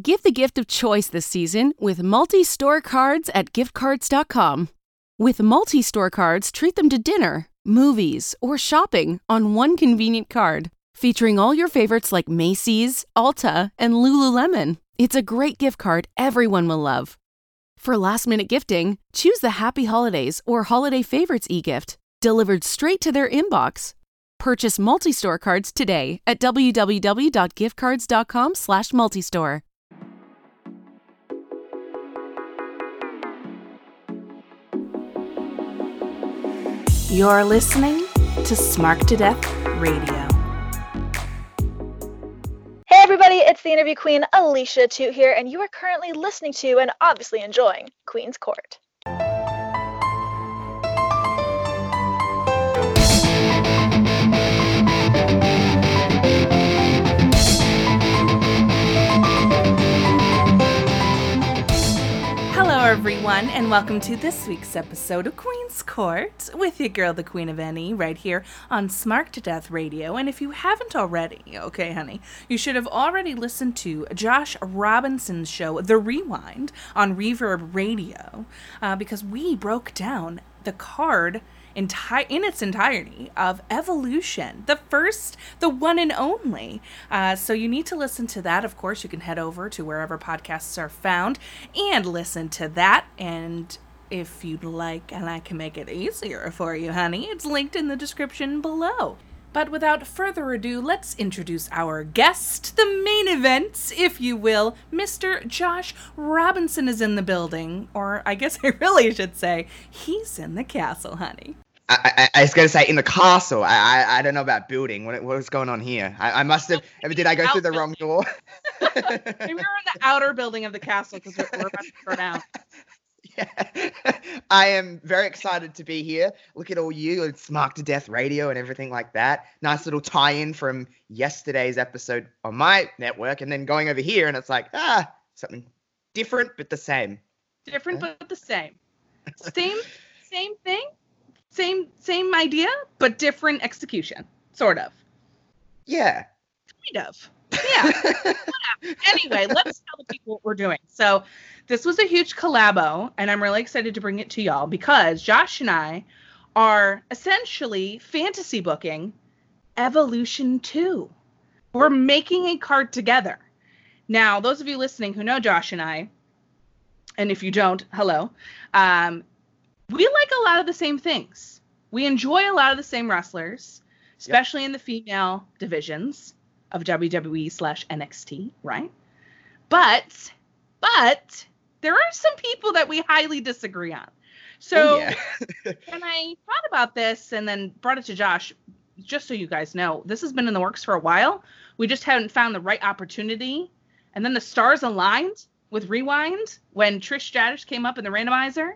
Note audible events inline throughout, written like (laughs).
Give the gift of choice this season with multi-store cards at giftcards.com. With multi-store cards, treat them to dinner, movies, or shopping on one convenient card, featuring all your favorites like Macy's, Ulta, and Lululemon. It's a great gift card everyone will love. For last-minute gifting, choose the Happy Holidays or Holiday Favorites e-gift, delivered straight to their inbox. Purchase multi-store cards today at www.giftcards.com/multistore. You're listening to Smark to Death Radio. Hey everybody, it's the interview queen Alicia Toot here, and you are currently listening to and obviously enjoying Queen's Court. Everyone, and welcome to this week's episode of Queen's Court with your girl, the Queen of NE, right here on Smark to Death Radio. And if you haven't already, okay, honey, you should have already listened to Josh Robinson's show, The Rewind, on Reverb Radio, uh, because we broke down the card entire in its entirety of evolution the first the one and only uh, so you need to listen to that of course you can head over to wherever podcasts are found and listen to that and if you'd like and i can make it easier for you honey it's linked in the description below but without further ado, let's introduce our guest, the main event, if you will. Mr. Josh Robinson is in the building, or I guess (laughs) I really should say, he's in the castle, honey. I, I, I was going to say in the castle. I, I, I don't know about building. What, what was going on here? I, I must have. (laughs) Did I go through the wrong door? (laughs) Maybe we're in the outer building of the castle because we're, we're about to burn out. (laughs) Yeah. I am very excited to be here. Look at all you. It's Mark to Death Radio and everything like that. Nice little tie in from yesterday's episode on my network and then going over here and it's like, ah, something different but the same. Different but the same. Same, same thing. Same, same idea, but different execution. Sort of. Yeah. Kind of. Yeah. (laughs) Anyway, let's tell the people what we're doing. So, this was a huge collabo, and I'm really excited to bring it to y'all because Josh and I are essentially fantasy booking Evolution 2. We're making a card together. Now, those of you listening who know Josh and I, and if you don't, hello, um, we like a lot of the same things. We enjoy a lot of the same wrestlers, especially in the female divisions of WWE slash NXT, right? But, but there are some people that we highly disagree on. So Oh, yeah. (laughs) when I thought about this and then brought it to Josh, just so you guys know, this has been in the works for a while. We just haven't found the right opportunity. And then the stars aligned with Rewind when Trish Stratus came up in the randomizer.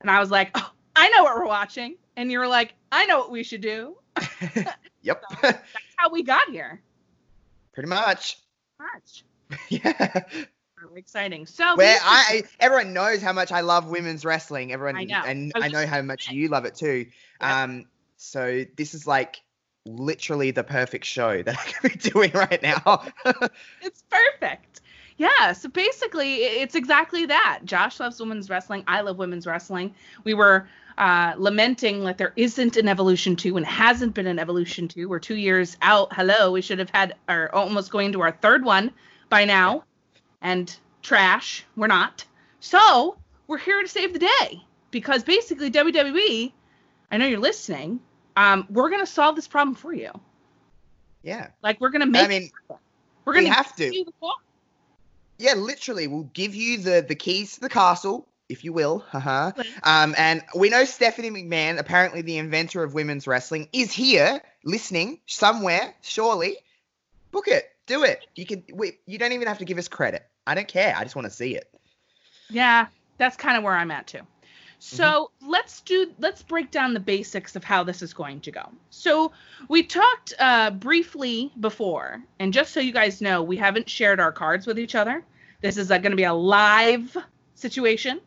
And I was like, oh, I know what we're watching. And you were like, I know what we should do. (laughs) yep. (laughs) That's how we got here. Pretty much. Much. (laughs) Yeah. Exciting. So Where I everyone knows how much I love women's wrestling. Everyone I know. and I I know how much you love it too. Um so this is like literally the perfect show that I could be doing right now. it's perfect. Yeah, so basically, it's exactly that. Josh loves women's wrestling. I love women's wrestling. We were uh, lamenting that there isn't an Evolution 2 and hasn't been an Evolution 2. We're two years out. Hello, we should have had, or almost going to our third one by now. And trash, we're not. So we're here to save the day because basically, WWE, I know you're listening, um, we're going to solve this problem for you. yeah. Like, we're going to make I mean, we're we going have to. You the call. Yeah, literally, we'll give you the the keys to the castle, if you will. Haha. Um, and we know Stephanie McMahon, apparently the inventor of women's wrestling, is here listening somewhere. Surely, book it, do it. You can. We, you don't even have to give us credit. I don't care. I just want to see it. Yeah, that's kind of where I'm at too. So let's do let's break down the basics of how this is going to go. So we talked uh, briefly before, and just so you guys know, we haven't shared our cards with each other. This is uh, going to be a live situation.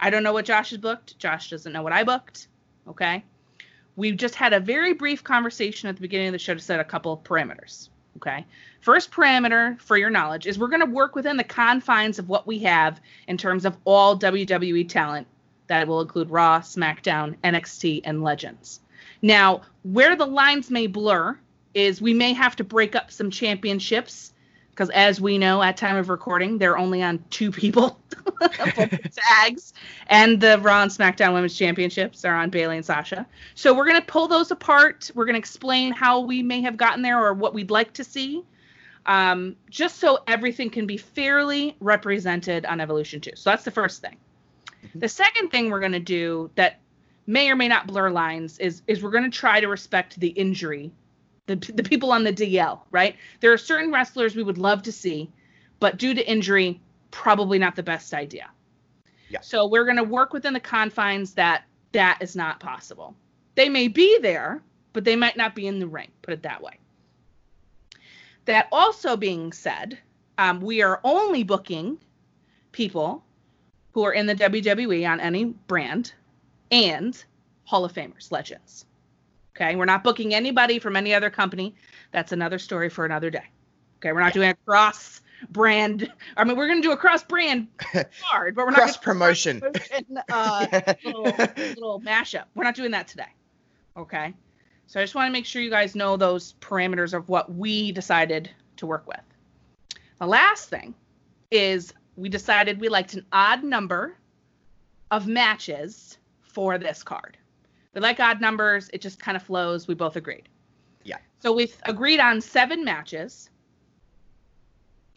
I don't know what Josh has booked. Josh doesn't know what I booked. Okay. We just had a very brief conversation at the beginning of the show to set a couple of parameters. Okay. First parameter for your knowledge is we're going to work within the confines of what we have in terms of all WWE talent that will include Raw, SmackDown, NXT, and Legends. Now, where the lines may blur is we may have to break up some championships because as we know at time of recording they're only on two people (laughs) tags and the raw and smackdown women's championships are on Bayley and sasha. So we're going to pull those apart. We're going to explain how we may have gotten there or what we'd like to see um, just so everything can be fairly represented on evolution 2 so that's the first thing the second thing we're going to do that may or may not blur lines is is we're going to try to respect the injury the, the people on the DL, right? There are certain wrestlers we would love to see, but due to injury, probably not the best idea. Yeah. So we're going to work within the confines that that is not possible. They may be there, but they might not be in the ring, put it that way. That also being said, um, we are only booking people who are in the WWE on any brand and Hall of Famers, legends. Okay, we're not booking anybody from any other company. That's another story for another day. Okay, we're not doing a cross brand. I mean, we're going to do a cross brand (laughs) card, but we're not Cross promotion. promotion, uh, (laughs) little, little mashup. We're not doing that today. Okay, so I just want to make sure you guys know those parameters of what we decided to work with. The last thing is we decided we liked an odd number of matches for this card. We like odd numbers. It just kind of flows. We both agreed. Yeah. So we've agreed on seven matches.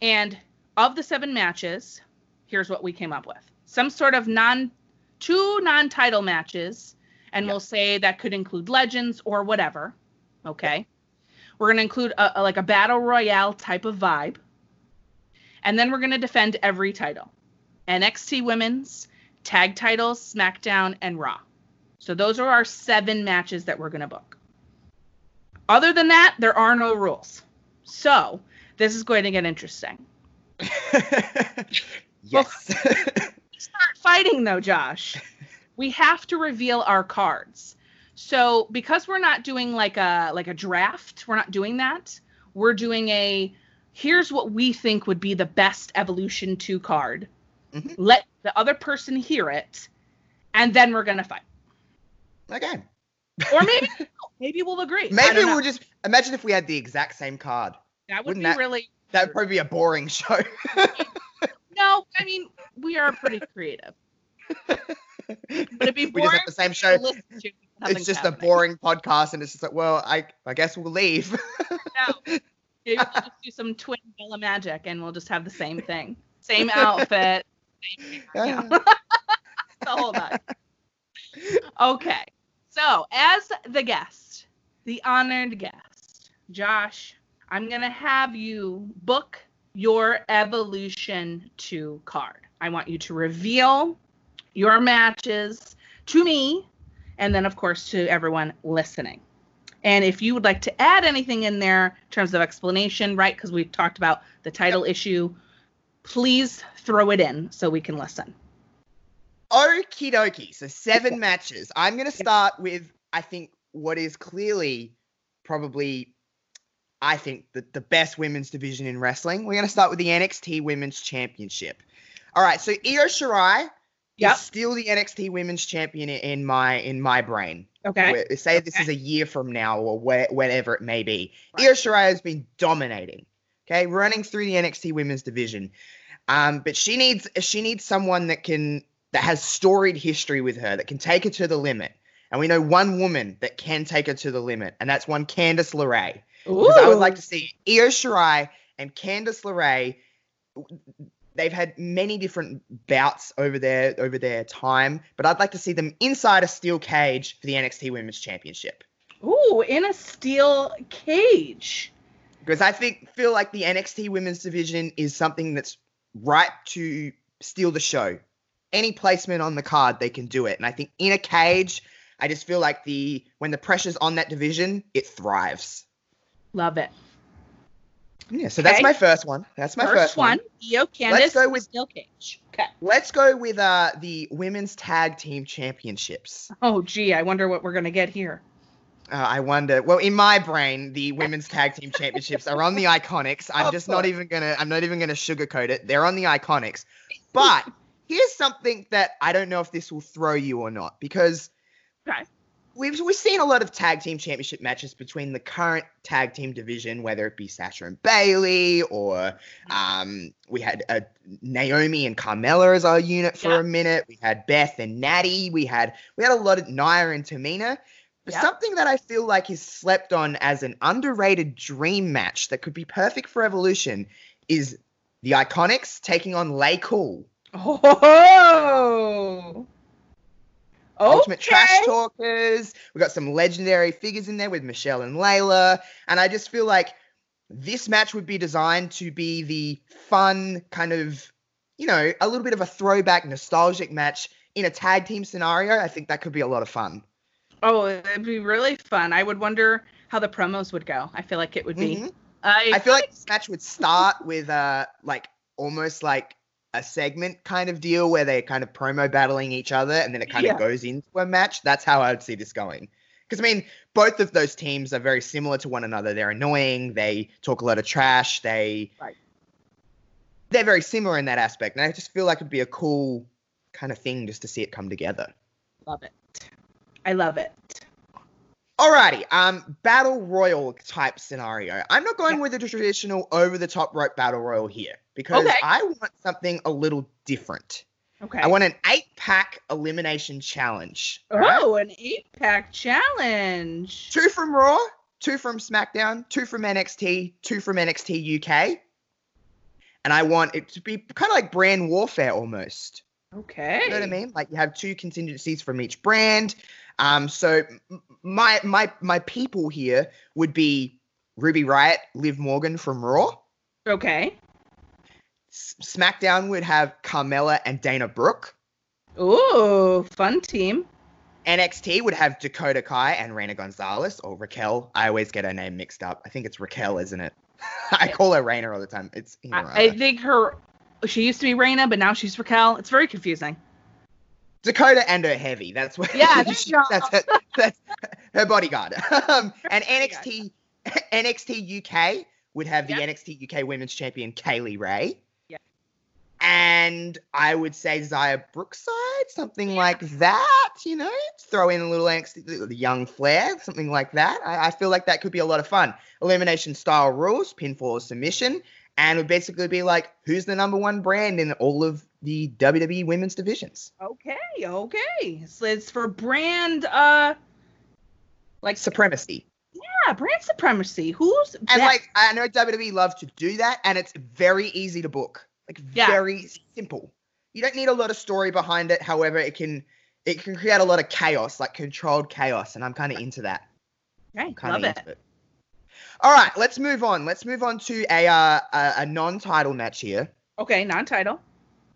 And of the seven matches, here's what we came up with some sort of non, two non title matches. And Yeah. we'll say that could include legends or whatever. Okay. We're going to include a, a- like a battle royale type of vibe. And then we're going to defend every title NXT women's, tag titles, SmackDown, and Raw. So those are our seven matches that we're going to book. Other than that, there are no rules. So this is going to get interesting. (laughs) yes. (laughs) Start fighting though, Josh. We have to reveal our cards. So because we're not doing like a like a draft, we're not doing that. We're doing a here's what we think would be the best evolution 2 card. Mhm. Let the other person hear it and then we're to fight. okay. Or maybe (laughs) maybe we'll agree. Maybe don't know. we'll just imagine if we had the exact same card. that would wouldn't be that- really That would probably be a boring show. (laughs) No, I mean we are pretty creative. But it'd be boring. (laughs) we just have the same show. It's just a boring podcast, and it's just like, well, I I guess we'll leave. No. Maybe we'll just do some twin Bella magic and we'll just have the same thing. Same (laughs) outfit. Same hair, (laughs) the whole nut. Okay. So as the guest, the honored guest, Josh, I'm gonna have you book your Evolution 2 card. I want you to reveal your matches to me and then of course to everyone listening. And if you would like to add anything in there in terms of explanation, right? Because we talked about the title issue, please throw it in so we can listen. Okie dokie. So seven matches. I'm gonna start with I think what is clearly probably I think the, the best women's division in wrestling. We're gonna start with the NXT Women's Championship. All right, so Io Shirai Yep. is still the NXT Women's Champion in my in my brain. Okay. Where- say this Okay. is a year from now or where, whenever it may be. Right. Io Shirai has been dominating. Okay, running through the NXT Women's division. Um, but she needs she needs someone that can that has storied history with her that can take her to the limit. And we know one woman that can take her to the limit, and that's one Candice LeRae. Because I would like to see Io Shirai and Candice LeRae. They've had many different bouts over their over their time, but I'd like to see them inside a steel cage for the NXT Women's Championship. Ooh, in a steel cage. Because I think feel like the NXT Women's division is something that's right to steal the show. Any placement on the card, they can do it. And I think in a cage, I just feel like the when the pressure's on that division, it thrives. Love it. Yeah, so that's my first one. That's my first, one. Io Candice. go with- Steel Cage. Okay. Let's go with uh the women's tag team championships. Oh, gee, I wonder what we're gonna get here. Uh, I wonder. Well, in my brain, the (laughs) women's tag team championships are on the Iconics. I'm Of just not even gonna. I'm not even gonna sugarcoat it. They're on the Iconics. But (laughs) here's something that I don't know if this will throw you or not because Okay. We've we've seen a lot of tag team championship matches between the current tag team division, whether it be Sasha and Bayley or um, we had uh, Naomi and Carmella as our unit for Yeah. a minute. We had Beth and Natty. We had we had a lot of Nia and Tamina. But Yeah. something that I feel like is slept on as an underrated dream match that could be perfect for Evolution is the Iconics taking on LayCool. Oh. Ultimate Trash Talkers. We got some legendary figures in there with Michelle and Layla. And I just feel like this match would be designed to be the fun, kind of, you know, a little bit of a throwback, nostalgic match in a tag team scenario. I think that could be a lot of fun. Oh, it'd be really fun. I would wonder how the promos would go. I feel like it would be. Mhm. I, I feel like this match would start with uh like almost like a segment kind of deal where they're kind of promo battling each other and then it kind Yeah. of goes into a match. That's how I would see this going. Because I mean, both of those teams are very similar to one another. They're annoying. They talk a lot of trash. They Right. they're very similar in that aspect. And I just feel like it'd be a cool kind of thing just to see it come together. love it. I love it. Alrighty, um, battle royal type scenario. I'm not going Yeah. with a traditional over the top rope battle royal here because Okay. I want something a little different. Okay. I want an eight pack elimination challenge. oh, an eight pack challenge. Two from Raw, two from SmackDown, two from NXT, two from NXT UK. And I want it to be kind of like brand warfare almost. Okay. You know what I mean? Like you have two contingencies from each brand. Um, so my my my people here would be Ruby Riott, Liv Morgan from Raw. Okay. SmackDown would have Carmella and Dana Brooke. Ooh, fun team. NXT would have Dakota Kai and Reina Gonzalez or Raquel. I always get her name mixed up. I think it's Raquel, isn't it? (laughs) I call her Reina all the time. It's you know, I, I think her. She used to be Reina, but now she's Raquel. It's very confusing. Dakota and her heavy. That's what. Yeah, (laughs) she- that's, her, that's her bodyguard. (laughs) um, and NXT NXT UK would have the Yep. NXT UK Women's Champion Kay Lee Ray. Yeah. And I would say Xia Brookside, something like that. You know, throw in a little the- the young flair, something like that. I, I feel like that could be a lot of fun. Elimination style rules, pinfall or submission, and it would basically be like, who's the number one brand in all of the WWE women's divisions? Okay, okay. So it's for brand, uh, like Supremacy. yeah, brand supremacy. Who's And like I know WWE love to do that, and it's very easy to book. Like Yeah. very simple. You don't need a lot of story behind it. However, it can it can create a lot of chaos, like controlled chaos, and I'm kind of into that. okay, love of it. it. All right, let's move on. Let's move on to a uh, a, a non-title match here. Okay, non-title.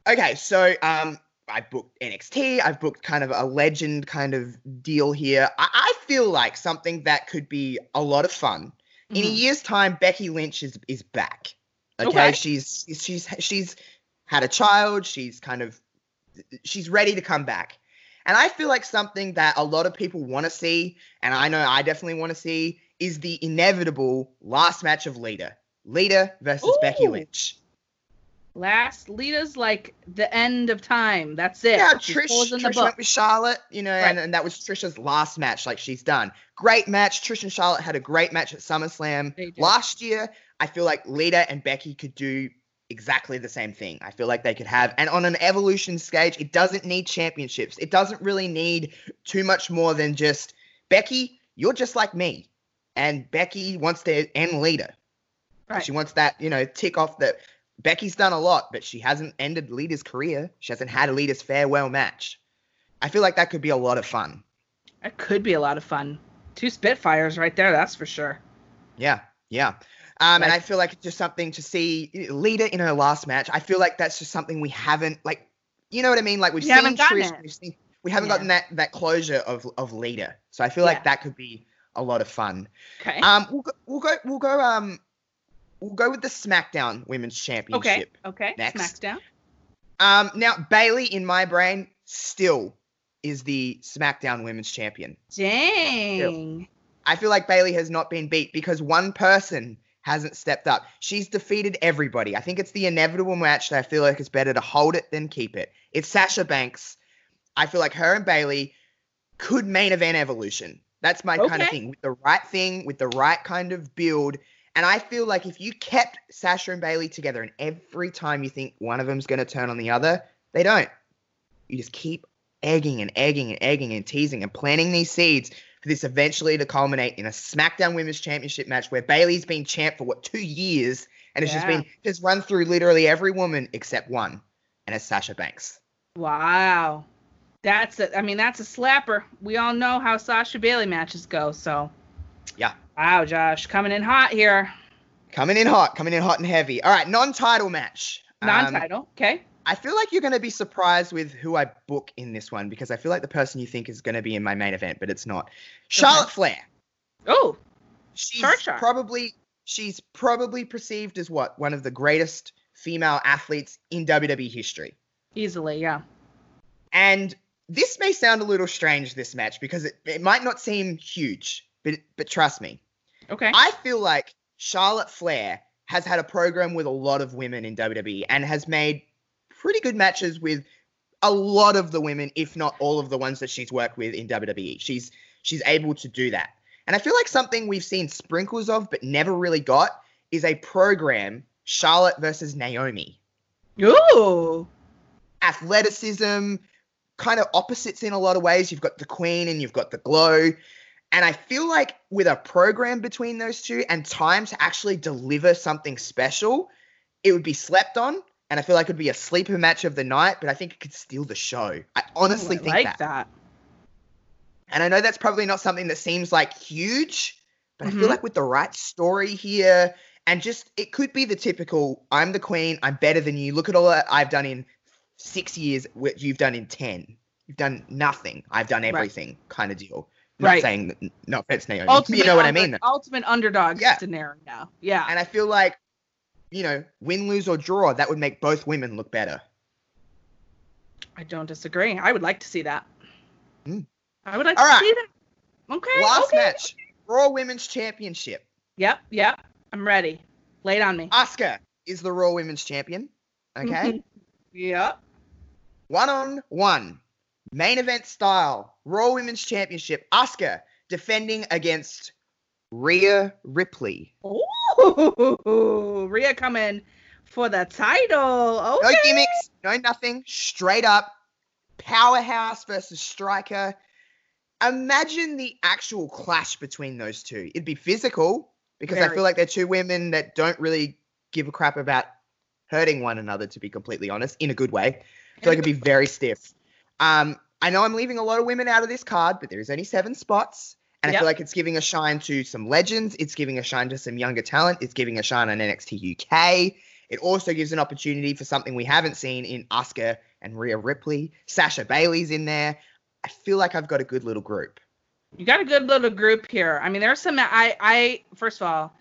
Okay, so um, I booked NXT. I've booked kind of a legend kind of deal here. I, I feel like something that could be a lot of fun. In a Mhm. year's time, Becky Lynch is is back. Okay, Okay. she's she's she's had a child. She's kind of she's ready to come back, and I feel like something that a lot of people want to see, and I know I definitely want to see, is the inevitable last match of Lita. Lita versus Becky Lynch. Last Lita's like the end of time. That's it. Yeah, She Trish, Trish went with Charlotte, you know, and, Right. and that was Trisha's last match, like she's done. Great match. Trish and Charlotte had a great match at SummerSlam last year. I feel like Lita and Becky could do exactly the same thing. I feel like they could have, and on an evolution stage, it doesn't need championships. It doesn't really need too much more than just Becky. You're just like me, and Becky wants to end Lita. Right. She wants that, you know, tick off that. Becky's done a lot, but she hasn't ended Lita's career. She hasn't had a Lita's farewell match. I feel like that could be a lot of fun. That could be a lot of fun. Two Spitfires right there, that's for sure. Yeah, yeah. Um, and I feel like it's just something to see Lita in her last match. I feel like that's just something we haven't like, you know what I mean? Like we've We seen haven't gotten Trish, we've seen, we haven't Yeah. gotten that that closure of of Lita. So I feel Yeah. like that could be a lot of fun. Okay. Um, we'll go, we'll go, we'll go, um, we'll go with the SmackDown Women's okay. Championship. Okay. Next. SmackDown. Um, now Bayley in my brain still is the SmackDown Women's Champion. Dang. I feel like Bayley has not been beat because one person hasn't stepped up. She's defeated everybody. I think it's the inevitable match that I feel like it's better to hold it than keep it. It's Sasha Banks. I feel like her and Bayley could main event evolution. That's my kind of thing. With the right thing, with the right kind of build. And I feel like if you kept Sasha and Bayley together and every time you think one of them's going to turn on the other, they don't. You just keep egging and egging and egging and teasing and planting these seeds for this eventually to culminate in a SmackDown Women's Championship match where Bayley's been champ for what two years and it's just been just run through literally every woman except one, and it's Sasha Banks. Wow. That's a, I mean, that's a slapper. We all know how Sasha Bayley matches go, so. Yeah. Wow, Josh, coming in hot here. Coming in hot, coming in hot and heavy. All right, non-title match. Um, Non-title. okay. I feel like you're going to be surprised with who I book in this one because I feel like the person you think is going to be in my main event, but it's not. Charlotte Flair. Oh, She's sure. probably she's probably perceived as what one of the greatest female athletes in WWE history. easily, yeah. And this may sound a little strange this match because it, it might not seem huge, but but trust me, Okay. I feel like Charlotte Flair has had a program with a lot of women in WWE and has made pretty good matches with a lot of the women, if not all of the ones that she's worked with in WWE. She's she's able to do that. And I feel like something we've seen sprinkles of but never really got is a program Charlotte versus Naomi. Ooh. Athleticism, kind of opposites in a lot of ways. You've got the Queen and you've got the Glow. And I feel like with a program between those two and time to actually deliver something special, it would be slept on. And I feel like it would be a sleeper match of the night, but I think it could steal the show. I honestly Ooh, I think like that. that. And I know that's probably not something that seems like huge, but I feel Mhm. like with the right story here, and just it could be the typical I'm the queen, I'm better than you. Look at all that I've done in six years, which you've done in 10. You've done nothing. I've done Right. everything kind of deal. Not Right. saying, that, no offense, Naomi. Ultimate (laughs) you know what I mean? Ultimate underdog Yeah. scenario. Yeah. And I feel like, you know, win, lose, or draw, that would make both women look better. I don't disagree. I would like to see that. Hmm. I would like All to right. see that. Okay. Last okay. match Raw Women's Championship. Yep. Yep. I'm ready. Lay it on me. Asuka is the Raw Women's Champion. Okay. yep. one on one, main event style, Raw Women's Championship. Asuka defending against Rhea Ripley. Ooh, (laughs) Rhea coming for the title. No gimmicks, no nothing, straight up powerhouse versus striker. Imagine the actual clash between those two. It'd be physical because I feel like they're two women that don't really give a crap about hurting one another, to be completely honest, in a good way. I feel like it'd be very stiff. Um, I know I'm leaving a lot of women out of this card, but there's only seven spots. And I feel like it's giving a shine to some legends. It's giving a shine to some younger talent. It's giving a shine on NXT UK. It also gives an opportunity for something we haven't seen in Asuka and Rhea Ripley. Sasha Bayley's in there. I feel like I've got a good little group. You got a good little group here. I mean, there's some. I, I first of all,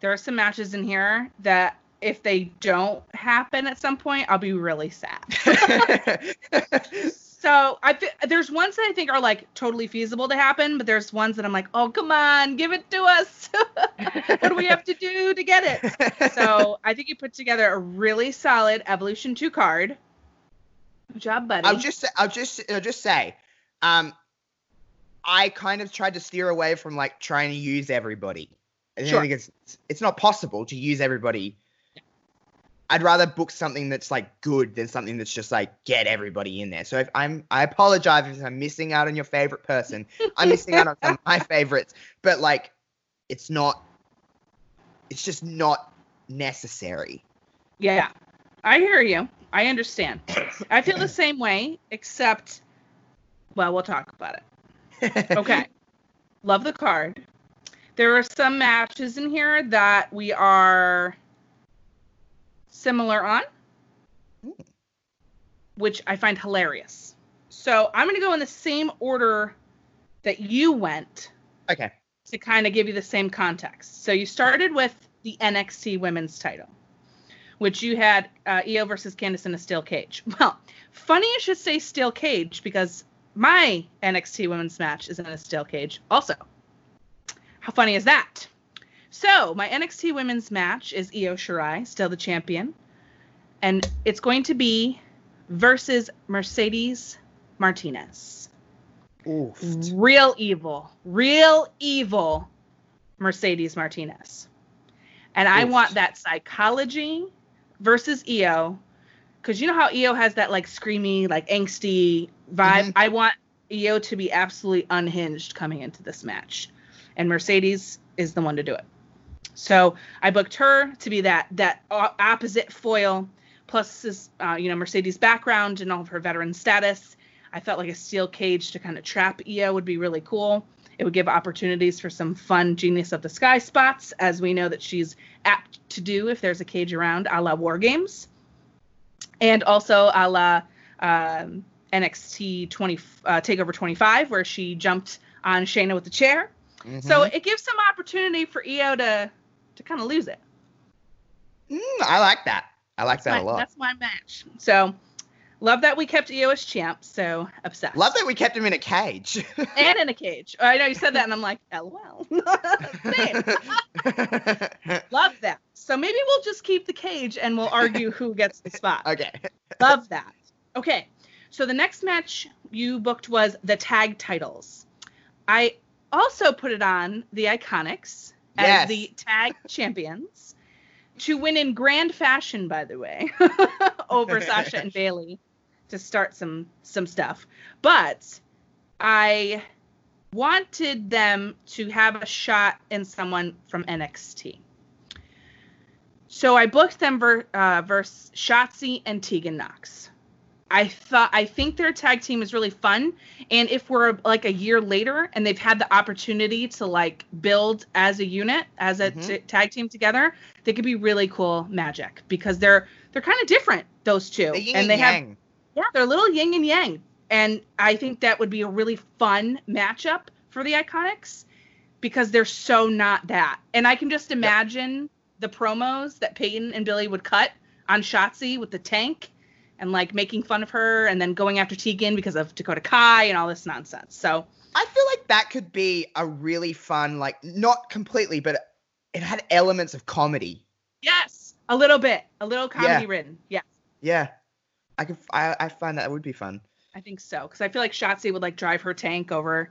there are some matches in here that if they don't happen at some point, I'll be really sad. (laughs) (laughs) so I there's ones that I think are like totally feasible to happen, but there's ones that I'm like, oh come on, give it to us. (laughs) what do we have to do to get it? So (laughs) I think you put together a really solid Evolution 2 card. Good job, buddy. I'll just say, I'll just I'll just say, um, I kind of tried to steer away from like trying to use everybody. I Sure. think it's it's not possible to use everybody. I'd rather book something that's like good than something that's just like get everybody in there. So if I'm I apologize if I'm missing out on your favorite person. I'm missing out on some of my (laughs) favorites, but like it's not it's just not necessary. Yeah, I hear you. I understand. I feel the same way, except, well, we'll talk about it. Okay. (laughs) Love the card. There are some matches in here that we are similar on, which I find hilarious. So I'm going to go in the same order that you went Okay. to kind of give you the same context. So you started with the NXT Women's Title, which you had uh, Io versus Candice in a steel cage. (laughs) Well, funny you should say steel cage because my NXT Women's match is in a steel cage also. How funny is that? So my NXT Women's match is Io Shirai, still the champion, and it's going to be versus Mercedes Martinez Oof. real evil, real evil Mercedes Martinez. And I want that psychology versus Io because you know how Io has that like screamy, like angsty vibe. Mhm. I want Io to be absolutely unhinged coming into this match, and Mercedes is the one to do it. So I booked her to be that that opposite foil, plus this, uh, you know, Mercedes background and all of her veteran status. I felt like a steel cage to kind of trap Io would be really cool. It would give opportunities for some fun Genius of the Sky spots, as we know that she's apt to do if there's a cage around, a la War Games. And also a la um, NXT 20, uh, TakeOver 25, where she jumped on Shayna with the chair. So Mhm. it gives some opportunity for Io to, to kind of lose it. Mm, I like that. I like that my, a lot. That's my match. So love that we kept Io as champ. So obsessed. Love that we kept him in a cage. (laughs) and in a cage. I know you said that, and I'm like, lol. (laughs) Love that. So maybe we'll just keep the cage and we'll argue who gets the spot. (laughs) okay. Love that. Okay. So the next match you booked was the tag titles. I also put it on the Iconics as Yes. the tag champions to win in grand fashion, by the way, (laughs) over (laughs) Sasha and Bayley to start some some stuff. But I wanted them to have a shot in someone from NXT. So I booked them ver- uh, versus Shotzi and Tegan Knox. I thought I think their tag team is really fun, and if we're like a year later and they've had the opportunity to like build as a unit, as a Mhm. t- tag team together, they could be really cool magic because they're they're kind of different those two, The and they have yeah, they're a little yin and yang. And I think that would be a really fun matchup for the Iconics because they're so not that. And I can just imagine the promos that Peyton and Billie would cut on Shotzi with the tank and like making fun of her and then going after Tegan because of Dakota Kai and all this nonsense. So I feel like that could be a really fun, like not completely, but it had elements of comedy. yes, a little bit, a little comedy Yeah. ridden. Yeah, Yeah. I could I, I find that would be fun. I think so because I feel like Shotzi would like drive her tank over.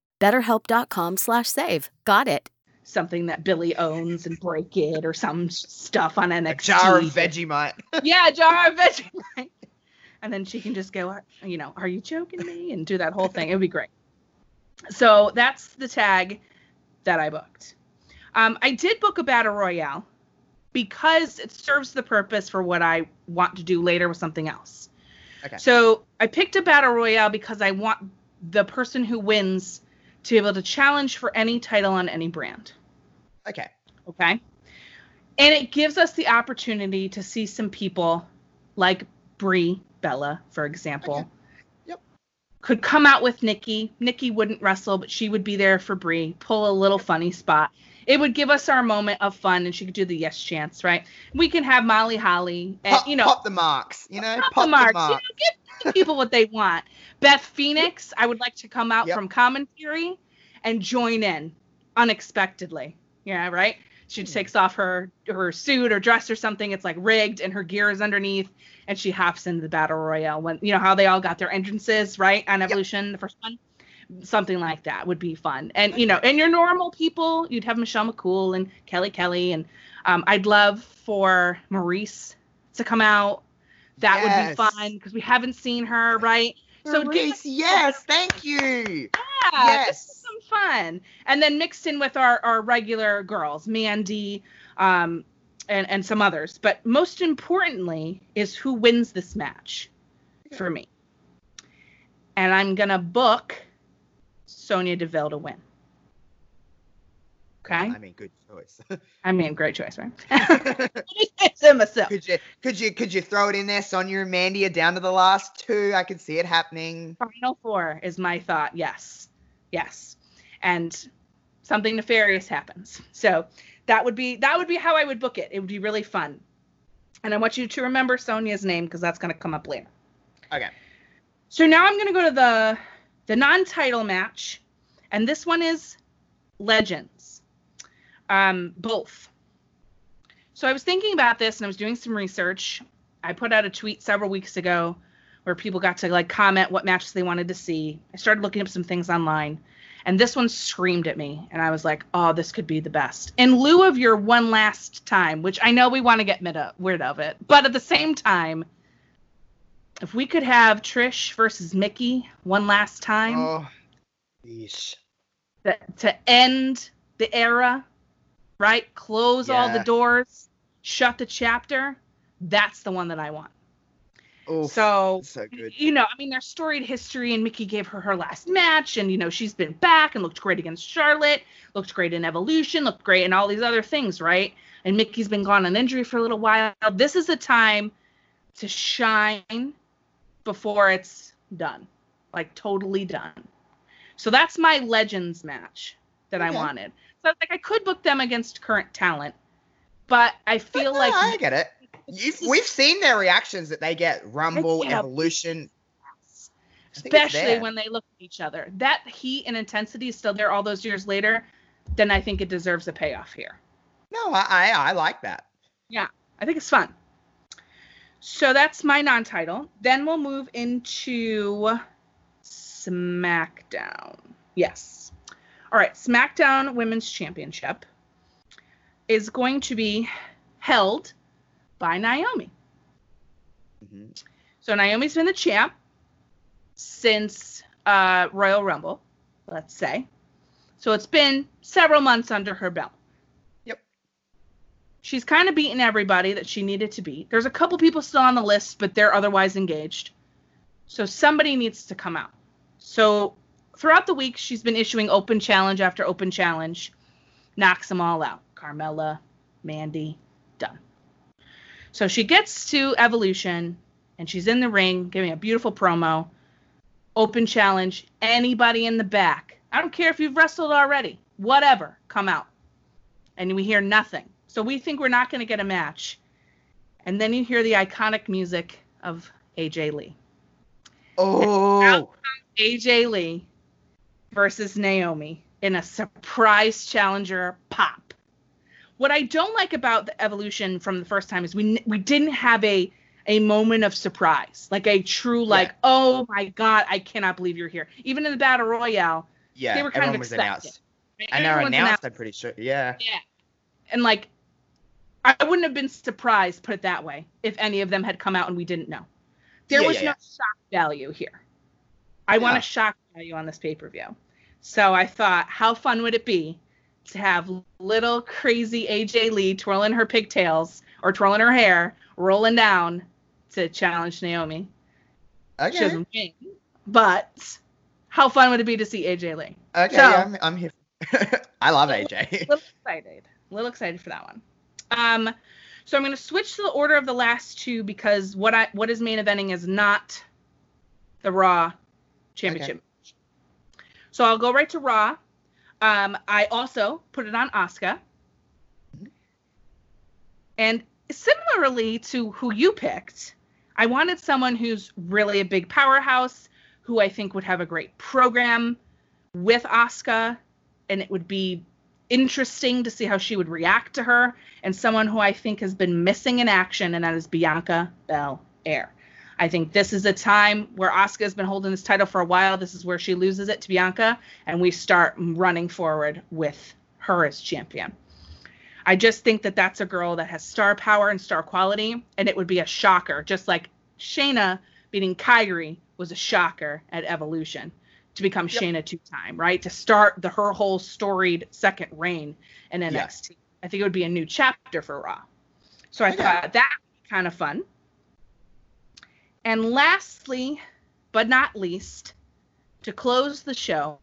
BetterHelp.com slash save. Got it. Something that Billie owns and break it or some stuff on NXT. A jar of Vegemite. (laughs) yeah, a jar of Vegemite. And then she can just go, you know, are you joking me? And do that whole thing. It would be great. So that's the tag that I booked. Um, I did book a battle royale because it serves the purpose for what I want to do later with something else. Okay. So I picked a battle royale because I want the person who wins to be able to challenge for any title on any brand. Okay. Okay. And it gives us the opportunity to see some people like Brie Bella, for example. Okay. Yep. Could come out with Nikki. Nikki wouldn't wrestle, but she would be there for Brie, pull a little funny spot. It would give us our moment of fun, and she could do the yes chance, right? We can have Molly Holly, and Pop, you know, pop the marks. You know, pop, pop the marks. You know, give the people what they want. Beth Phoenix, I would like to come out Yep. from commentary and join in unexpectedly. Yeah, right. She Hmm. takes off her her suit or dress or something. It's like rigged, and her gear is underneath, and she hops into the battle royale. When you know how they all got their entrances right on Evolution, the first one. Something like that would be fun, and you know, and your normal people, you'd have Michelle McCool and Kelly Kelly, and um, I'd love for Maryse to come out. That would be fun because we haven't seen her, right? So Maryse, yes, thank you. Yeah, Yes. this is some fun. And then mixed in with our, our regular girls, Mandy, um, and, and some others. But most importantly is who wins this match for me. And I'm gonna book Sonya Deville to win. Okay? I mean, good choice. (laughs) I mean, great choice, right? (laughs) myself. could you could you could you throw it in there? Sonya and Mandy are down to the last two. I could see it happening. Final four is my thought. Yes. Yes. And something nefarious happens. So that would be that would be how I would book it. It would be really fun. And I want you to remember Sonia's name because that's gonna come up later. Okay. So now I'm gonna go to the the non-title match, and this one is Legends. Um, both. So I was thinking about this and I was doing some research. I put out a tweet several weeks ago where people got to like comment what matches they wanted to see. I started looking up some things online, and this one screamed at me, and I was like, "Oh, this could be the best." In lieu of your one last time, which I know we want to get rid of it, but at the same time, if we could have Trish versus Mickie one last time Oh, yeesh. that to end the era, right? Close all the doors, shut the chapter. That's the one that I want. Oof, So, so you know, I mean, there's storied history, and Mickie gave her her last match, and you know, she's been back and looked great against Charlotte, looked great in Evolution, looked great in all these other things, right? And Mickie's been gone on injury for a little while. This is a time to shine before it's done, like totally done. So that's my Legends match that I wanted. So like I could book them against current talent, but I feel But no, like I get it. You've, we've seen their reactions that they get Rumble, Yeah. Evolution. I especially when they look at each other. That heat and intensity is still there all those years later. Then I think it deserves a payoff here. No, I, I I like that. Yeah, I think it's fun. So that's my non-title. Then we'll move into SmackDown. Yes. All right, SmackDown Women's Championship is going to be held by Naomi. Mhm. So Naomi's been the champ since uh, Royal Rumble, let's say. So it's been several months under her belt. She's kind of beaten everybody that she needed to beat. There's a couple people still on the list, but they're otherwise engaged. So somebody needs to come out. So throughout the week, she's been issuing open challenge after open challenge, knocks them all out. Carmella, Mandy, done. So she gets to Evolution and she's in the ring giving a beautiful promo. Open challenge. Anybody in the back. I don't care if you've wrestled already. Whatever. Come out. And we hear nothing. So we think we're not going to get a match. And then you hear the iconic music of AJ Lee. Oh, AJ Lee versus Naomi in a surprise challenger pop. What I don't like about the evolution from the first time is we we didn't have a a moment of surprise, like a true like, Yeah. oh my god, I cannot believe you're here. Even in the battle royale, yeah. they were kind of everyone was expecting. announced. And they're everyone's announced. I'm pretty sure. Yeah. Yeah. And like, I wouldn't have been surprised, put it that way, if any of them had come out and we didn't know. There Yeah, was yeah, no yeah. shock value here. I want a shock value on this pay per view. So I thought, how fun would it be to have little crazy AJ Lee twirling her pigtails or twirling her hair, rolling down to challenge Naomi? She Okay. doesn't win, but how fun would it be to see AJ Lee? Okay. So- I'm, I'm here. (laughs) I love AJ. a little excited. A little excited for that one. Um, so I'm going to switch to the order of the last two because what I what is main eventing is not the Raw championship. match. So I'll go right to Raw. Um, I also put it on Asuka. And similarly to who you picked, I wanted someone who's really a big powerhouse, who I think would have a great program with Asuka, and it would be interesting to see how she would react to her, and someone who I think has been missing in action, and that is Bianca Belair. I think this is a time where Asuka has been holding this title for a while. This is where she loses it to Bianca, and we start running forward with her as champion. I just think that that's a girl that has star power and star quality, and it would be a shocker, just like Shayna beating Kairi was a shocker at Evolution to become Yep. Shayna two time, right? To start the her whole storied second reign in NXT. I think it would be a new chapter for Raw. So I Okay. thought that would be kind of fun. And lastly, but not least, to close the show,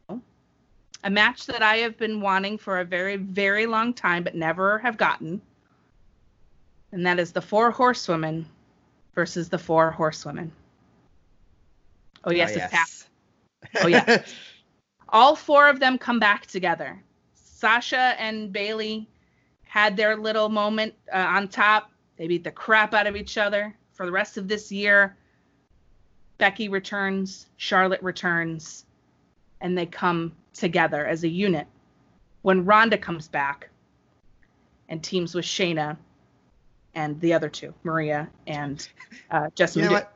a match that I have been wanting for a very, very long time but never have gotten. And that is the Four Horsewomen versus the Four Horsewomen. Oh, yes, oh, it's happening. Oh, yeah. (laughs) All four of them come back together. Sasha and Bayley had their little moment uh, on top. They beat the crap out of each other for the rest of this year. Becky returns, Charlotte returns, and they come together as a unit. When Ronda comes back and teams with Shayna and the other two, Maria and uh, Jessamyn. You know what?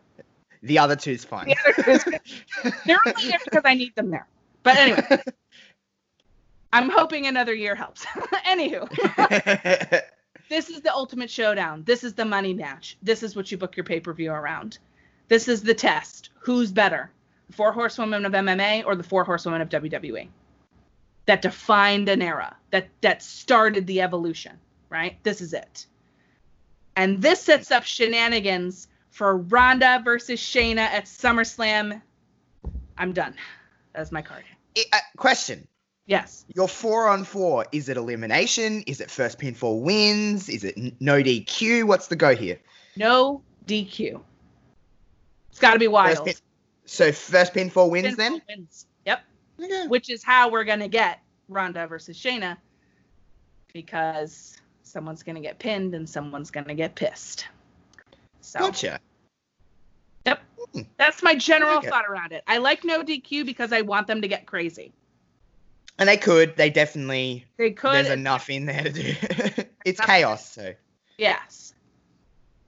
The other two's fine. The other two is (laughs) They're only there because I need them there. But anyway, (laughs) I'm hoping another year helps. (laughs) Anywho, this is the ultimate showdown. This is the money match. This is what you book your pay per view around. This is the test. Who's better, the four horsewomen of MMA or the four horsewomen of WWE? That defined an era. That that started the evolution. Right. This is it. And this sets up shenanigans for Ronda versus Shayna at SummerSlam. I'm done. That's my card. I- uh, question. Yes. Your four on four, is it elimination? Is it first pinfall wins? Is it n- no DQ? What's the go here? No DQ. It's got to be First wild. pin- so first pinfall wins then? Wins. Yep. Okay. Which is how we're gonna get Ronda versus Shayna, because someone's gonna get pinned and someone's gonna get pissed. So Gotcha. yep, Hmm. that's my general like thought around it. I like no DQ because I want them to get crazy. And they could. They definitely. They could. There's enough in there to do. (laughs) it's chaos. So. Yes.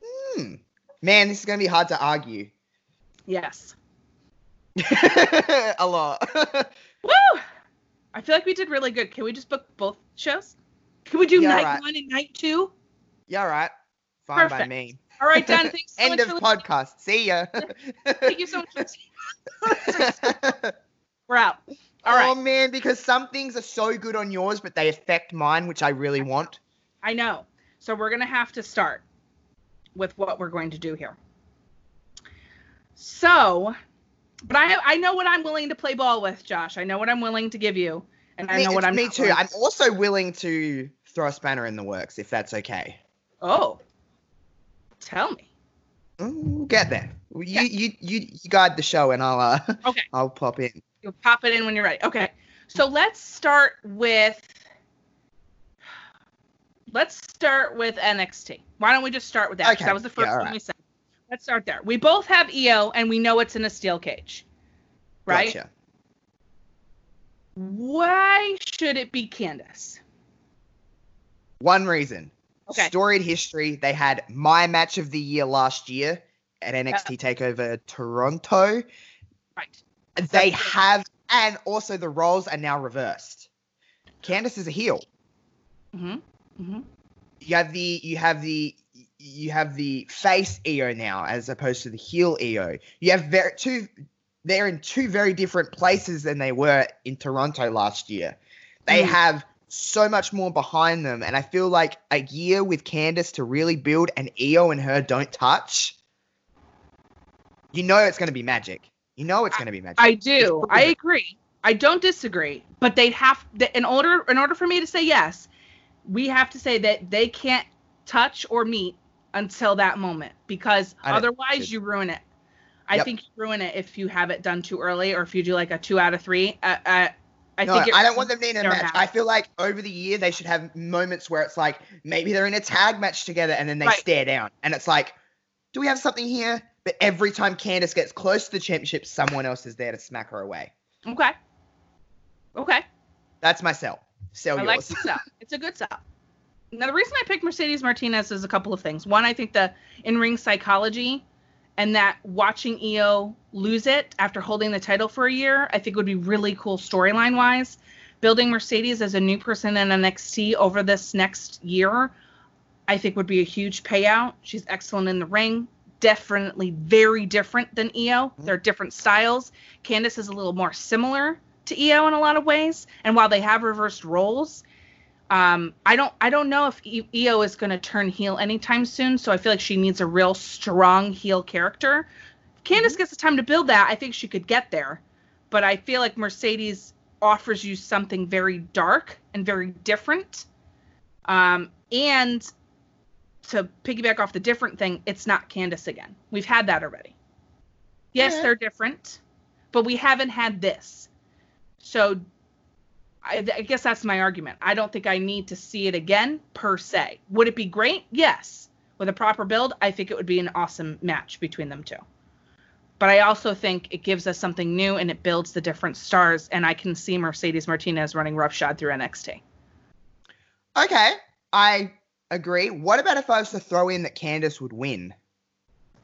Hmm. Man, this is gonna be hard to argue. Yes. (laughs) a lot. (laughs) Woo! I feel like we did really good. Can we just book both shows? Can we do Yeah, night right. one and night two? yeah, all right. Fine by Perfect. me. All right, Dan. Thanks so (laughs) End of podcast. See ya. Thank you so much. (laughs) (laughs) We're out. All right. Oh man, because some things are so good on yours, but they affect mine, which I really want. I know. So we're gonna have to start with what we're going to do here. So, but I I know what I'm willing to play ball with, Josh. I know what I'm willing to give you, and I know what I'm. me too. I'm also willing to throw a spanner in the works if that's okay. Oh, tell me. We'll get there. You Yeah. you you you guide the show, and I'll uh (laughs) Okay. I'll pop in. You'll pop it in when you're ready. Okay. So let's start with. Let's start with NXT. Why don't we just start with that? Okay. That was the first Yeah, one alright. we said. Let's start there. We both have Io, and we know it's in a steel cage, right? Gotcha. Why should it be Candice? One reason. Okay. Storied history. They had my match of the year last year at NXT Takeover Toronto. Right. They That's have, and also the roles are now reversed. Candice is a heel. Mm-hmm. Mm-hmm. You have the you have the you have the face Io now as opposed to the heel Io. You have very two. They're in two very different places than they were in Toronto last year. They Mm. have so much more behind them, and I feel like a year with Candice to really build, and Io and her don't touch. You know it's going to be magic. You know it's going to be magic. I do. I agree. I don't disagree. But they'd have in order in order for me to say yes, we have to say that they can't touch or meet until that moment because otherwise you ruin it. I Yep. think you ruin it if you have it done too early or if you do like a two out of three. Uh, uh, I no, think I don't want them to in a match. I feel like over the year they should have moments where it's like maybe they're in a tag match together and then they Right. stare down, and it's like, do we have something here? But every time Candice gets close to the championship, someone else is there to smack her away. Okay. Okay. That's my sell. Sell I like the sell. (laughs) It's a good sell. Now, the reason I picked Mercedes Martinez is a couple of things. One, I think the in ring psychology and that watching Io lose it after holding the title for a year, I think would be really cool storyline wise. Building Mercedes as a new person in NXT over this next year, I think would be a huge payout. She's excellent in the ring. Definitely very different than Io. Mm-hmm. They're different styles. Candice is a little more similar to Io in a lot of ways. And while they have reversed roles, um, I don't I don't know if E- Io is going to turn heel anytime soon. So I feel like she needs a real strong heel character. If Candice gets the time to build that, I think she could get there. But I feel like Mercedes offers you something very dark and very different. Um, and to piggyback off the different thing, it's not Candice again. We've had that already. Yes, they're different, but we haven't had this. So I, I guess that's my argument. I don't think I need to see it again per se. Would it be great? Yes. With a proper build, I think it would be an awesome match between them two. But I also think it gives us something new and it builds the different stars. And I can see Mercedes Martinez running roughshod through NXT. Okay, I agree. What about if I was to throw in that Candice would win?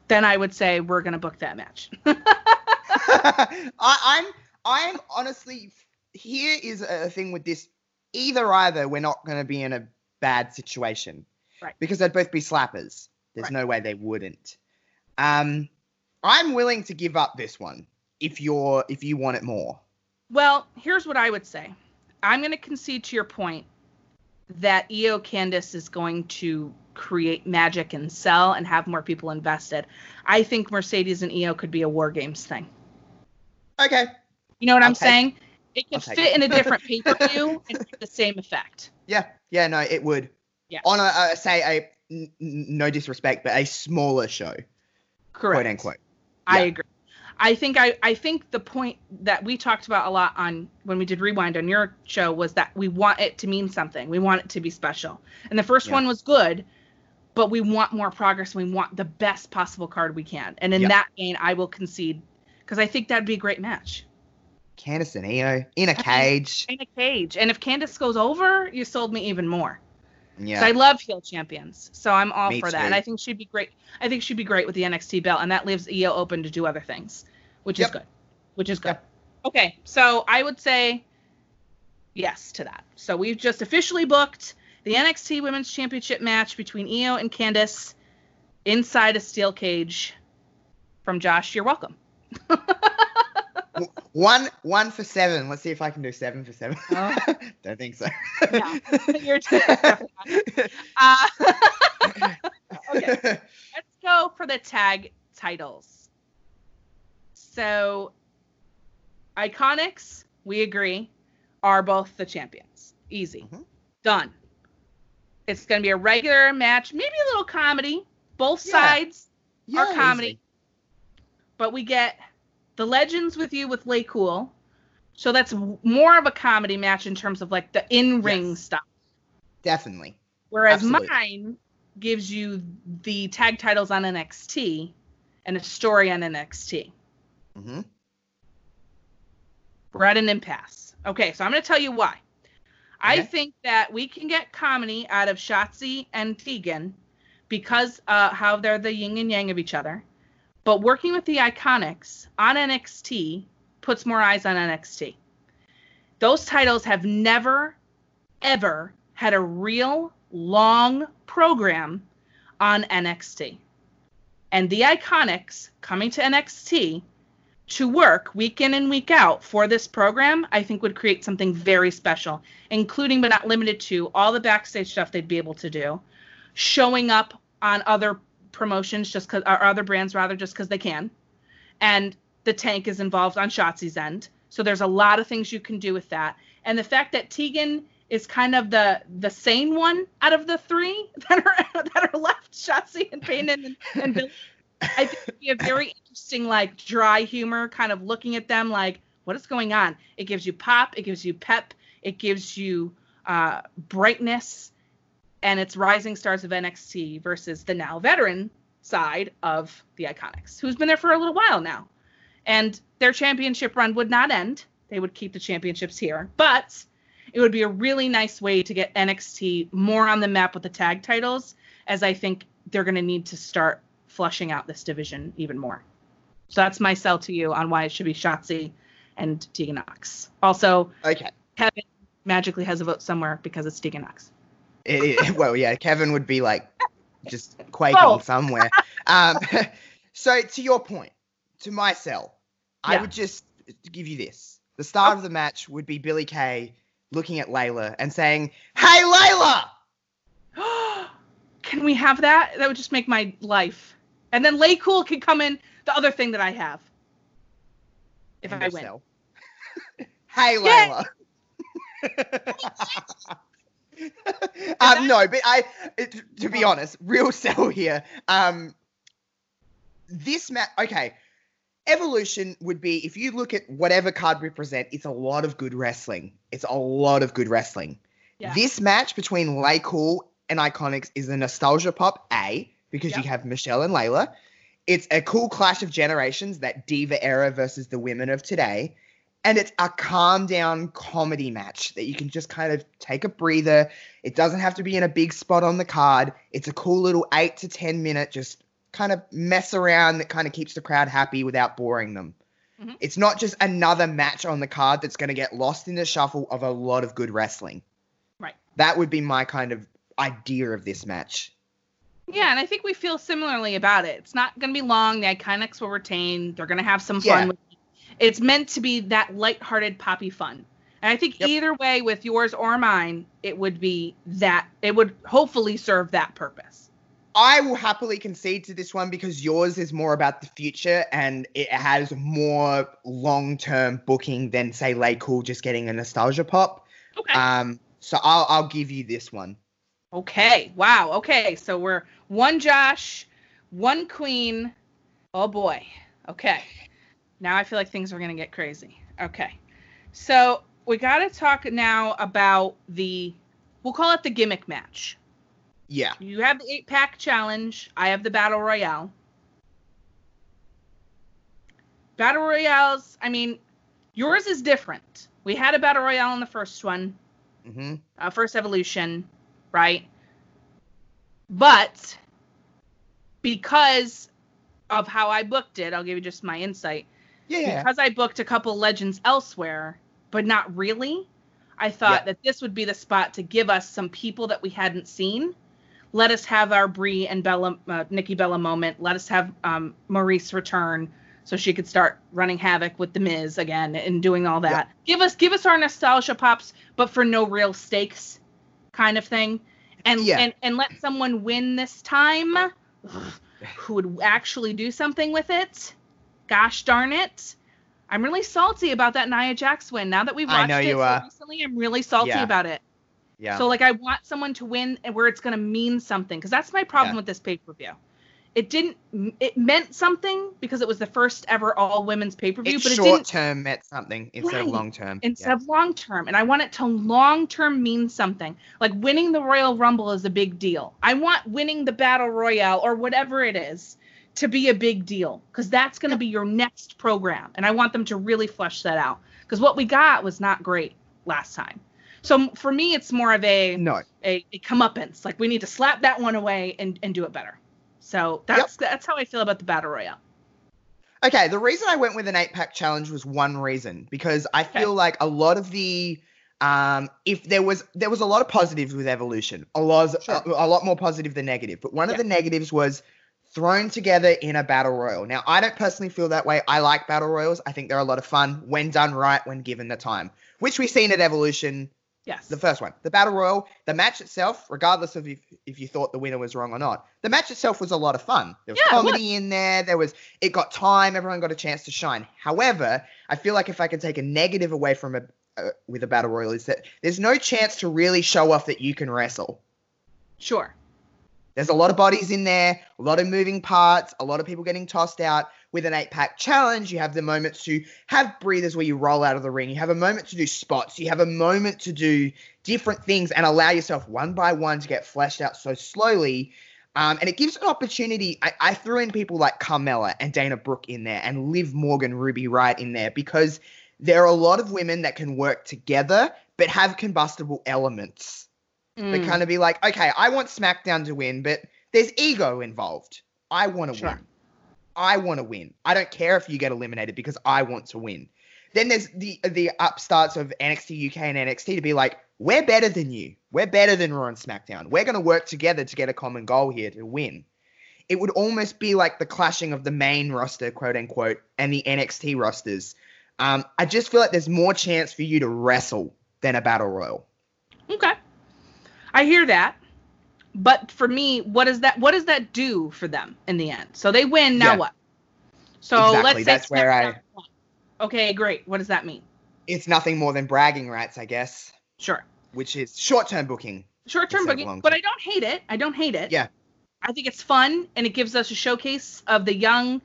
Then I would say we're going to book that match. (laughs) (laughs) I, I'm I'm honestly here is a thing with this. Either either, we're not going to be in a bad situation, Right. Because they'd both be slappers. There's Right. no way they wouldn't. Um, I'm willing to give up this one if you're if you want it more. Well, here's what I would say. I'm going to concede to your point that Io Candice is going to create magic and sell and have more people invested. I think Mercedes and Io could be a War Games thing. Okay. You know what I'll I'm saying? It I'll could fit it. in a (laughs) different pay per view and the same effect. Yeah. Yeah. No, it would. Yeah. On a uh, say a n- no disrespect, but a smaller show, Correct. quote unquote. I agree. I think I, I think the point that we talked about a lot on when we did rewind on your show was that we want it to mean something. We want it to be special. And the first Yeah. one was good, but we want more progress. We want the best possible card we can. And in Yep. that vein, I will concede because I think that'd be a great match Candice and Io in a uh, cage. in a cage. And if Candice goes over, you sold me even more. Yeah. So I love heel champions. So I'm all Me for that. too. And I think she'd be great. I think she'd be great with the NXT belt. And that leaves Io open to do other things, which is good. Which is good. Yep. Okay. So I would say yes to that. So we've just officially booked the NXT Women's Championship match between Io and Candice inside a steel cage from Josh. You're welcome. (laughs) One one for seven. Let's see if I can do seven for seven. Oh. (laughs) Don't think so. No, (laughs) you're (laughs) definitely Uh, okay. Let's go for the tag titles. So, Iconics, we agree, are both the champions. Easy. Mhm. Done. It's going to be a regular match, maybe a little comedy. Both Yeah. sides Yeah, are comedy. easy. But we get the Legends with you with LayCool. So that's more of a comedy match in terms of like the in ring Yes. stuff. Definitely. Whereas Absolutely. mine gives you the tag titles on NXT and a story on NXT. Mm-hmm. We're at an impasse. Okay, so I'm going to tell you why. I think that we can get comedy out of Shotzi and Tegan because uh, how they're the yin and yang of each other. But working with the Iconics on NXT puts more eyes on NXT. Those titles have never, ever had a real long program on NXT. And the Iconics coming to NXT to work week in and week out for this program, I think would create something very special, including but not limited to all the backstage stuff they'd be able to do, showing up on other promotions just because, or other brands rather, just because they can. And the tank is involved on Shotzi's end. So there's a lot of things you can do with that. And the fact that Tegan is kind of the the sane one out of the three (laughs) that are that are left, Shotzi and Payne and, and. I think it'd be a very interesting, like dry humor, kind of looking at them like, what is going on? It gives you pop, it gives you pep, it gives you uh, brightness, and it's rising stars of NXT versus the now veteran side of the Iconics, who's been there for a little while now. And their championship run would not end. They would keep the championships here, but it would be a really nice way to get NXT more on the map with the tag titles, as I think they're going to need to start flushing out this division even more. So that's my sell to you on why it should be Shotzi and Tegan Knox. Also, Okay. Kevin magically has a vote somewhere because it's Tegan Knox. It, it- (laughs) well, yeah, Kevin would be like just quaking Oh. (laughs) somewhere. Um, (laughs) so to your point, to my sell, I would just give you this. The start of the match would be Billie Kay looking at Layla and saying, "Hey, Layla!" (gasps) Can we have that? That would just make my life. And then LayCool can come in, the other thing that I have. If And I win. hey, Layla. Um, no, but I, it, to be honest, real (laughs) sell here. Um, this match, okay. Evolution would be if you look at whatever card we present, it's a lot of good wrestling. It's a lot of good wrestling. Yeah. This match between LayCool and Iconics is a nostalgia pop, A, because Yep. you have Michelle and Layla. It's a cool clash of generations, that diva era versus the women of today. And it's a calm down comedy match that you can just kind of take a breather. It doesn't have to be in a big spot on the card. It's a cool little eight to 10 minute, just kind of mess around that kind of keeps the crowd happy without boring them. Mhm. It's not just another match on the card that's going to get lost in the shuffle of a lot of good wrestling. Right. That would be my kind of idea of this match. Yeah, and I think we feel similarly about it. It's not going to be long. The Iconics will retain. They're going to have some fun Yeah. with it. It's meant to be that lighthearted, poppy fun. And I think Yep. either way, with yours or mine, it would be that, it would hopefully serve that purpose. I will happily concede to this one because yours is more about the future and it has more long term booking than say LayCool just getting a nostalgia pop. Okay. Um, so I'll I'll give you this one. Okay. Wow. Okay. So we're one Josh, one Queen. Oh boy. Okay. Now I feel like things are going to get crazy. Okay. So we got to talk now about the, we'll call it the gimmick match. Yeah. You have the eight pack challenge. I have the battle royale. Battle royales, I mean, yours is different. We had a battle royale in the first one hmm uh, first evolution, right? But because of how I booked it, I'll give you just my insight. Yeah. Because I booked a couple legends elsewhere, but not really, I thought Yeah. that this would be the spot to give us some people that we hadn't seen. Let us have our Brie and Bella, uh, Nikki Bella moment. Let us have um, Maryse return so she could start running havoc with the Miz again and doing all that. Give us give us our nostalgia pops, but for no real stakes, kind of thing. And Yeah. and and let someone win this time who would actually do something with it. Gosh darn it. I'm really salty about that Nia Jax win. Now that we've watched it so recently, I'm really salty Yeah. about it. Yeah. So like I want someone to win where it's going to mean something because that's my problem Yeah. with this pay-per-view. It didn't it meant something because it was the first ever all women's pay-per-view, it's but it short term meant something instead of long term. instead of long term. And I want it to long term mean something. Like winning the Royal Rumble is a big deal. I want winning the Battle Royale or whatever it is to be a big deal because that's going to be your next program. And I want them to really flesh that out because what we got was not great last time. So for me, it's more of a No. a, a comeuppance. Like we need to slap that one away and, and do it better. So that's that's how I feel about the battle royale. Okay, the reason I went with an eight pack challenge was one reason because I Okay. feel like a lot of the um if there was there was a lot of positives with evolution, a lot Sure. a, a lot more positive than negative, but one of the negatives was thrown together in a battle royal. Now, I don't personally feel that way. I like battle royals. I think they're a lot of fun when done right, when given the time, which we've seen at Evolution Yes. the first one, the battle royal, the match itself, regardless of if, if you thought the winner was wrong or not, the match itself was a lot of fun. There was Yeah, comedy in there. There was it got time. Everyone got a chance to shine. However, I feel like if I can take a negative away from a uh, with a battle royal is that there's no chance to really show off that you can wrestle. Sure. There's a lot of bodies in there, a lot of moving parts, a lot of people getting tossed out. With an eight pack challenge, you have the moments to have breathers where you roll out of the ring. You have a moment to do spots. You have a moment to do different things and allow yourself one by one to get fleshed out so slowly. Um, and it gives an opportunity. I, I threw in people like Carmella and Dana Brooke in there and Liv Morgan, Ruby Riott in there because there are a lot of women that can work together but have combustible elements. Mm. They kind of be like, okay, I want SmackDown to win, but there's ego involved. I want to Sure. win. I want to win. I don't care if you get eliminated because I want to win. Then there's the the upstarts of NXT UK and NXT to be like, we're better than you. We're better than Raw and SmackDown. We're going to work together to get a common goal here to win. It would almost be like the clashing of the main roster, quote unquote, and the NXT rosters. Um, I just feel like there's more chance for you to wrestle than a battle royal. Okay. I hear that. But for me, what does that what does that do for them in the end? So they win, now Yeah. what? So Exactly, let's say that's where I-. Okay, great. What does that mean? It's nothing more than bragging rights, I guess, Sure. which is short-term booking. Short term booking, but. I don't hate it. I don't hate it. Yeah. I think it's fun and it gives us a showcase of the young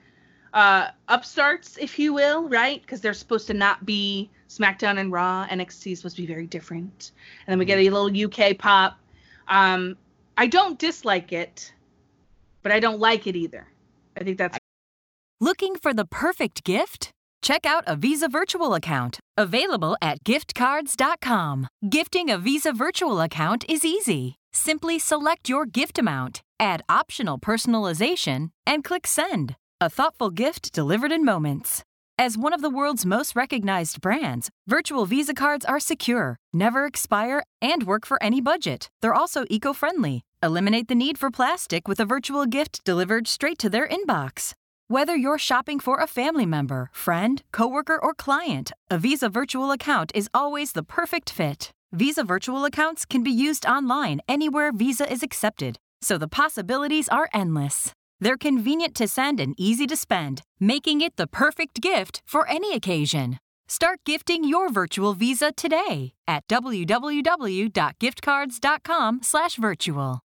uh, upstarts, if you will, right? Because they're supposed to not be SmackDown and Raw. NXT is supposed to be very different. And then we get a little UK pop. Um, I don't dislike it, but I don't like it either. I think that's Looking for the perfect gift? Check out a Visa virtual account, available at giftcards.com. Gifting a Visa virtual account is easy. Simply select your gift amount, add optional personalization, and click send. A thoughtful gift delivered in moments. As one of the world's most recognized brands, virtual Visa cards are secure, never expire, and work for any budget. They're also eco friendly. Eliminate the need for plastic with a virtual gift delivered straight to their inbox. Whether you're shopping for a family member, friend, coworker, or client, a Visa virtual account is always the perfect fit. Visa virtual accounts can be used online anywhere Visa is accepted, so the possibilities are endless. They're convenient to send and easy to spend, making it the perfect gift for any occasion. Start gifting your virtual Visa today at www.giftcards.com/virtual.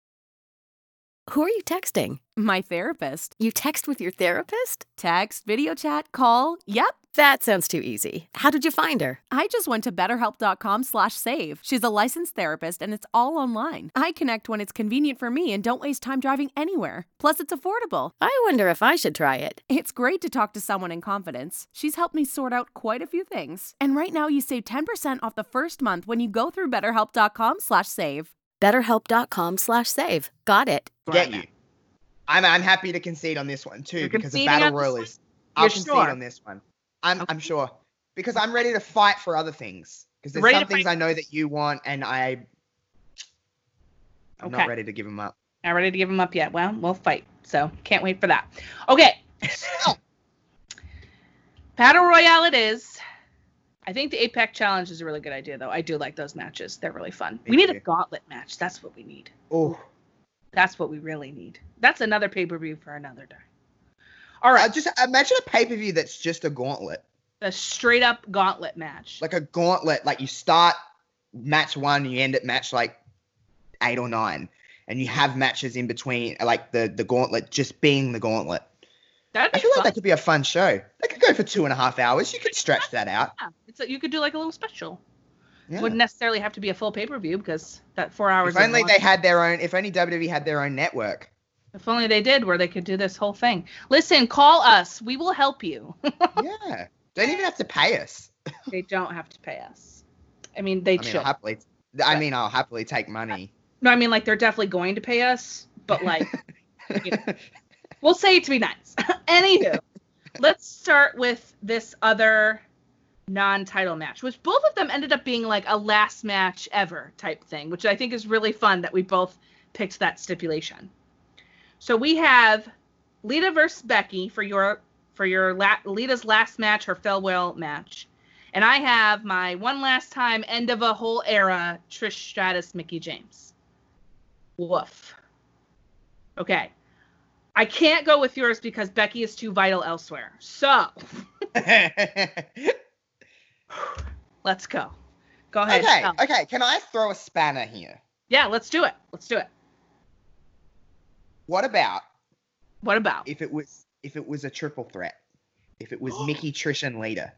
Who are you texting? My therapist. You text with your therapist? Text, video chat, call. Yep. That sounds too easy. How did you find her? I just went to betterhelp.com slash save. She's a licensed therapist and it's all online. I connect when it's convenient for me and don't waste time driving anywhere. Plus, it's affordable. I wonder if I should try it. It's great to talk to someone in confidence. She's helped me sort out quite a few things. And right now you save 10% off the first month when you go through betterhelp.com slash save. BetterHelp.com slash save. Got it. Get you. I'm I'm happy to concede on this one too You're because the battle on royal is. I'll You're concede sure? on this one. I'm I'm sure because I'm ready to fight for other things because there's Ready some things fight. I know that you want and I. I'm Okay. not ready to give them up. Not ready to give them up yet. Well, we'll fight. So can't wait for that. Okay. (laughs) So, Battle Royale it is. I think the Apex Challenge is a really good idea, though. I do like those matches. They're really fun. Me we need a gauntlet match. That's what we need. Oh, That's what we really need. That's another pay per view for another day. All right. just imagine a pay per view that's just a gauntlet, A straight up gauntlet match. like a gauntlet. Like you start match one, you end at match like eight or nine, and you have matches in between, like the the gauntlet just being the gauntlet. That'd I feel like that could be a fun show. That could go for two and a half hours. You could stretch that out. Yeah, it's a, you could do like a little special. Yeah. Wouldn't necessarily have to be a full pay per view because that four hours. If only they had their own. If only WWE had their own network. If only they did, where they could do this whole thing. Listen, call us. We will help you. (laughs) yeah, They don't even have to pay us. (laughs) they don't have to pay us. I mean, they I mean, should. I'll happily. I mean, I'll happily take money. no, I mean, like they're definitely going to pay us, but like, (laughs) you know, we'll say it to be nice. Anywho, let's start with this other non-title match, which both of them ended up being like a last match ever type thing, which I think is really fun that we both picked that stipulation. So we have Lita versus Becky for your for your la- Lita's last match, her farewell match, and I have my one last time end of a whole era Trish Stratus, Mickie James. Woof. Okay. I can't go with yours because Becky is too vital elsewhere. So (laughs) let's go. Go ahead. okay, Tell. okay. Can I throw a spanner here? Yeah, let's do it. Let's do it. What about What about? if it was if it was a triple threat? If it was (gasps) Mickie, Trish, and Lita.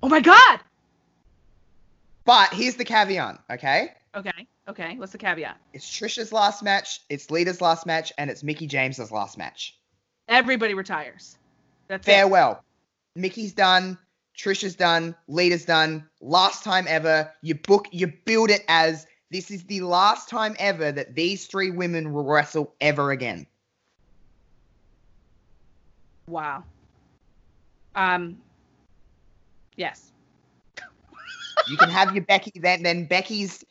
Oh my god. But here's the caveat, okay? Okay. Okay. What's the caveat? It's Trish's last match, it's Lita's last match, and it's Mickie James's last match. Everybody retires. That's it. Farewell. Mickie's done. Trish is done. Lita's done. Last time ever. You book. You build it as this is the last time ever that these three women will wrestle ever again. Wow. Um. Yes. You can have your Becky then. Then Becky's.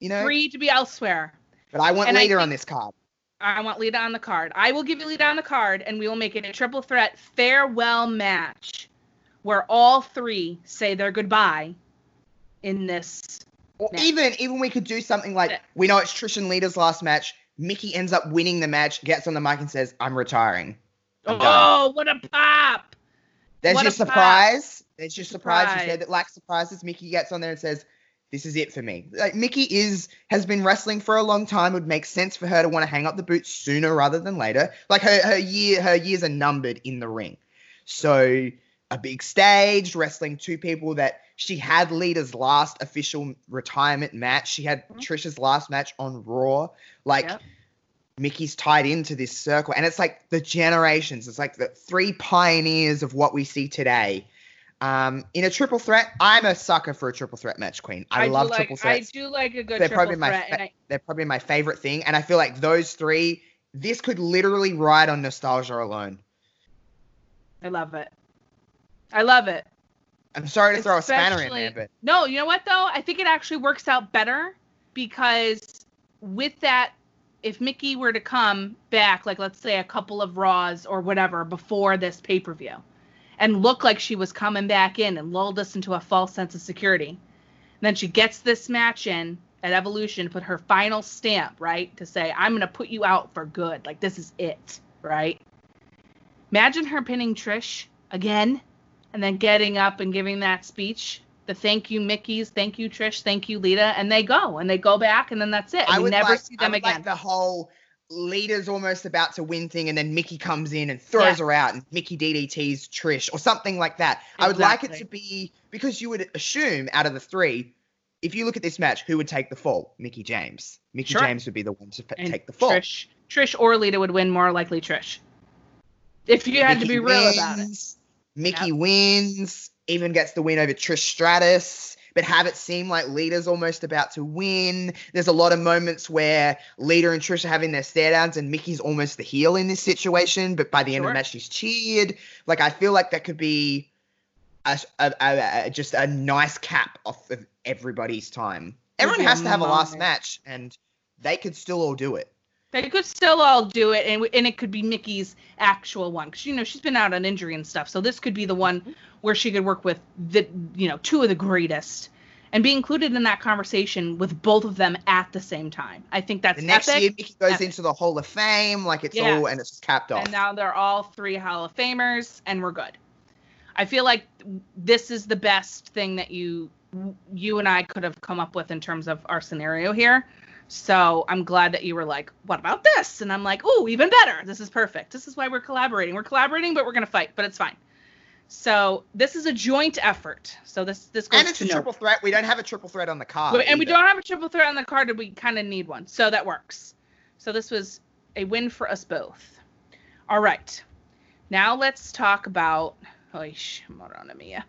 You know. Free to be elsewhere. But I want And Lita on this card. I want Lita on the card. I will give you Lita on the card, and we will make it a triple threat farewell match where all three say their goodbye in this. Or match. even even we could do something like Yeah. we know it's Trish and Lita's last match. Mickie ends up winning the match, gets on the mic and says, "I'm retiring." I'm. Oh, what a pop! There's What your a pop. surprise. There's your surprise. You Surprise. said that like surprises. Mickie gets on there and says, "This is it for me." Like Mickie is has been wrestling for a long time. It would make sense for her to want to hang up the boots sooner rather than later. Like her her year her years are numbered in the ring. So a big stage wrestling two people that she had Lita's last official retirement match. She had Mhm. Trisha's last match on Raw. Like Yep. Mickie's tied into this circle, and it's like the generations. It's like the three pioneers of what we see today. Um, in a triple threat, I'm a sucker for a triple threat match, Queen. I, do love like, triple threats. I do like a good They're triple probably my threat, fa- I, They're probably my favorite thing, and I feel like those three. This could literally ride on nostalgia alone. I love it. I love it. I'm sorry to throw a spanner in there, but No, you know what though? I think it actually works out better because with that, if Mickie were to come back, like let's say a couple of Raws or whatever before this pay per view, and look like she was coming back in and lulled us into a false sense of security, then she gets this match in at Evolution, to put her final stamp, right, to say I'm gonna put you out for good, like this is it, right? Imagine her pinning Trish again and then getting up and giving that speech the thank you mickies thank you trish thank you lita and they go and they go back and then that's it I would never like, see I them would again like the whole Lita's almost about to win thing, and then Mickie comes in and throws Yes. her out, and Mickie DDT's Trish or something like that. I would like it to be because you would assume out of the three, if you look at this match, who would take the fall? Mickie James. Mickie Sure. James would be the one to and take the fall. trish trish or lita would win more likely trish if you had to be real about it Mickie wins, even gets the win over Trish Stratus, but have it seem like Lita's almost about to win. There's a lot of moments where Lita and Trish are having their stare downs, and Mickie's almost the heel in this situation, but by the end of the match, she's cheered. Like, I feel like that could be a, a, a- a- just a nice cap off of everybody's time. Everyone has to have a last match, and they could still all do it. They could still all do it and, and it could be mickie's actual one because you know she's been out on injury and stuff so this could be the one Mm-hmm. where she could work with the you know two of the greatest and be included in that conversation with both of them at the same time i think that's The next epic. year, Mickie goes Epic. into the Hall of Fame, like it's Yes. all, and it's capped off. And now they're all three Hall of Famers, and we're good. I feel like this is the best thing that you you and I could have come up with in terms of our scenario here. So I'm glad that you were like, "What about this?" And I'm like, "Oh, even better. This is perfect. This is why we're collaborating. We're collaborating, but we're gonna fight, but it's fine." So this is a joint effort. So this this goes and it's a no- triple threat. We don't have a triple threat on the card. And we don't have a triple threat on the card, and we kind of need one. So that works. So this was a win for us both. All right. Now let's talk about. Oish, Morona mia.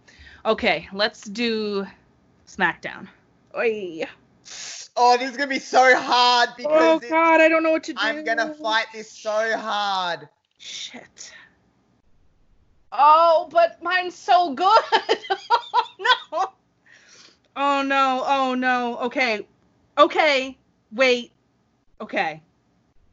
Okay, let's do SmackDown. Oy. Oh, this is gonna be so hard because Oh God, I don't know what to do. I'm gonna fight this so hard. Shit. Oh, but mine's so good. (laughs) oh no. Oh no. Oh no. Okay. Okay. Wait. Okay.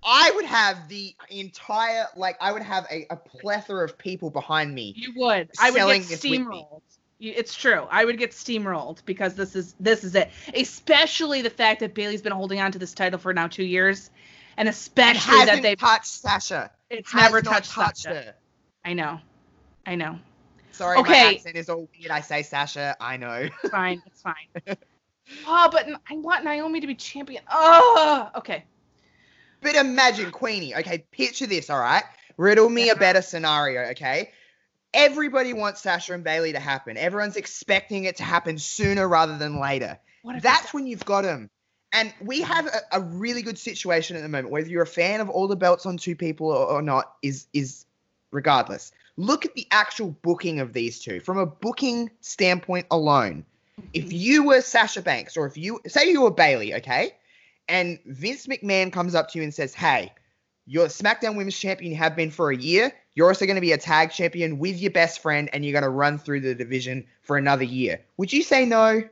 I would have the entire like I would have a, a plethora of people behind me. You would. I would get this with me. steamrolled. It's true. I would get steamrolled because this is this is it. Especially the fact that Bayley's been holding on to this title for now two years, and especially that they've touched Sasha. it's Has never touched, touched Sasha. her. I know. I know. Sorry, my Okay. accent is all weird. I say Sasha. I know. It's fine. It's (laughs) fine. oh, but I want Naomi to be champion. Oh, okay. But imagine Queenie. Okay, picture this. All right, riddle me a better scenario. Okay, everybody wants Sasha and Bayley to happen. Everyone's expecting it to happen sooner rather than later. That's when you've got them. And we have a, a really good situation at the moment. Whether you're a fan of all the belts on two people or, or not is is regardless. Look at the actual booking of these two from a booking standpoint alone. If you were Sasha Banks, or if you say you were Bayley, okay, and Vince McMahon comes up to you and says, "Hey, you're SmackDown Women's Champion. You have been for a year. You're also going to be a tag champion with your best friend, and you're going to run through the division for another year." Would you say no?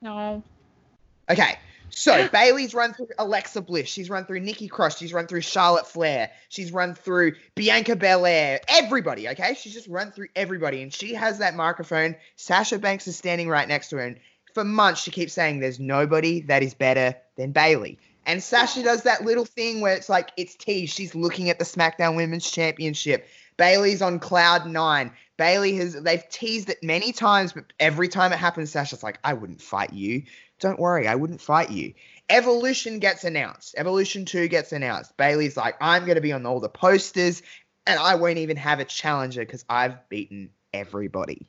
No. Okay. So (laughs) Bayley's run through Alexa Bliss. She's run through Nikki Cross. She's run through Charlotte Flair. She's run through Bianca Belair. Everybody, okay? She's just run through everybody. And she has that microphone. Sasha Banks is standing right next to her. And for months, she keeps saying there's nobody that is better than Bayley. And Sasha does that little thing where it's like it's tea. She's looking at the SmackDown Women's Championship. Bayley's on cloud nine. Bayley has they've teased it many times, but every time it happens, Sasha's like, I wouldn't fight you. Don't worry, I wouldn't fight you. Evolution gets announced. Evolution 2 gets announced. Bayley's like, I'm going to be on all the posters, and I won't even have a challenger because I've beaten everybody.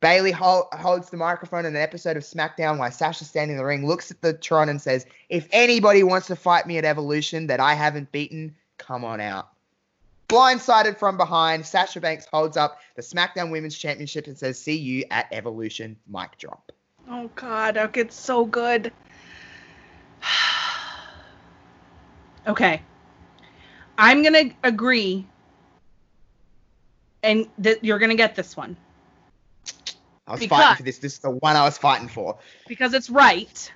Bayley hol- holds the microphone in an episode of SmackDown while Sasha's standing in the ring, looks at the Tron and says, If anybody wants to fight me at Evolution that I haven't beaten, come on out. Blindsided from behind, Sasha Banks holds up the SmackDown Women's Championship and says, See you at Evolution. Mic drop. Oh God, that gets so good. (sighs) okay. I'm gonna agree and that you're gonna get this one. I was Because- fighting for this. This is the one I was fighting for. because it's right,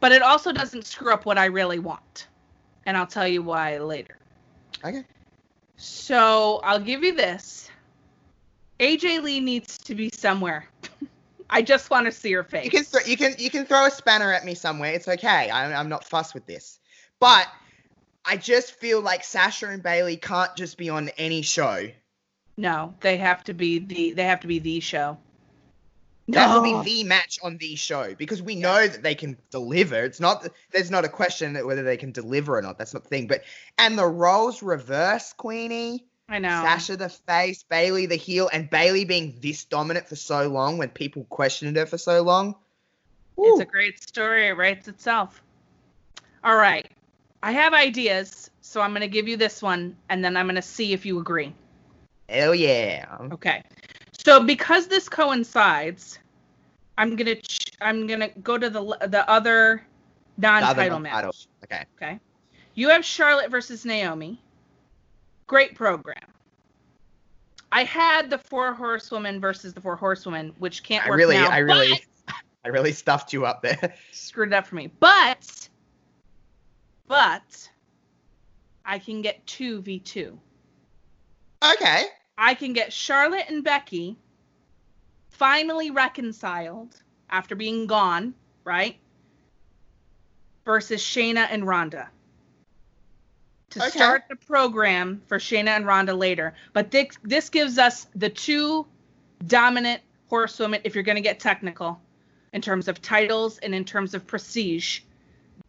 but it also doesn't screw up what I really want. And I'll tell you why later. Okay. So I'll give you this. AJ Lee needs to be somewhere. (laughs) I just want to see her face. You can th- you can you can throw a spanner at me somewhere. It's okay. I'm I'm not fussed with this. But I just feel like Sasha and Bayley can't just be on any show. no, they have to be the they have to be the show. That will be the match on the show because we know that they can deliver. It's not there's not a question that whether they can deliver or not. That's not the thing. But and the roles reverse, Queenie. I know. Sasha the face, Bayley the heel, and Bayley being this dominant for so long when people questioned her for so long. It's a great story. It writes itself. All right. I have ideas, so I'm going to give you this one, and then I'm going to see if you agree. Hell yeah. Okay. So because this coincides, I'm gonna ch- I'm gonna go to the the other The other non-title match. Okay. Okay. You have Charlotte versus Naomi. Great program. I had the four horsewomen versus the four horsewomen, which can't I work really, now. I really, (laughs) I really stuffed you up there. (laughs) screwed it up for me. But, but, I can get two v two. okay. I can get Charlotte and Becky finally reconciled after being gone, right? Versus Shayna and Ronda. To Okay. start the program for Shayna and Ronda later. But this, this gives us the two dominant horsewomen, if you're going to get technical, in terms of titles and in terms of prestige.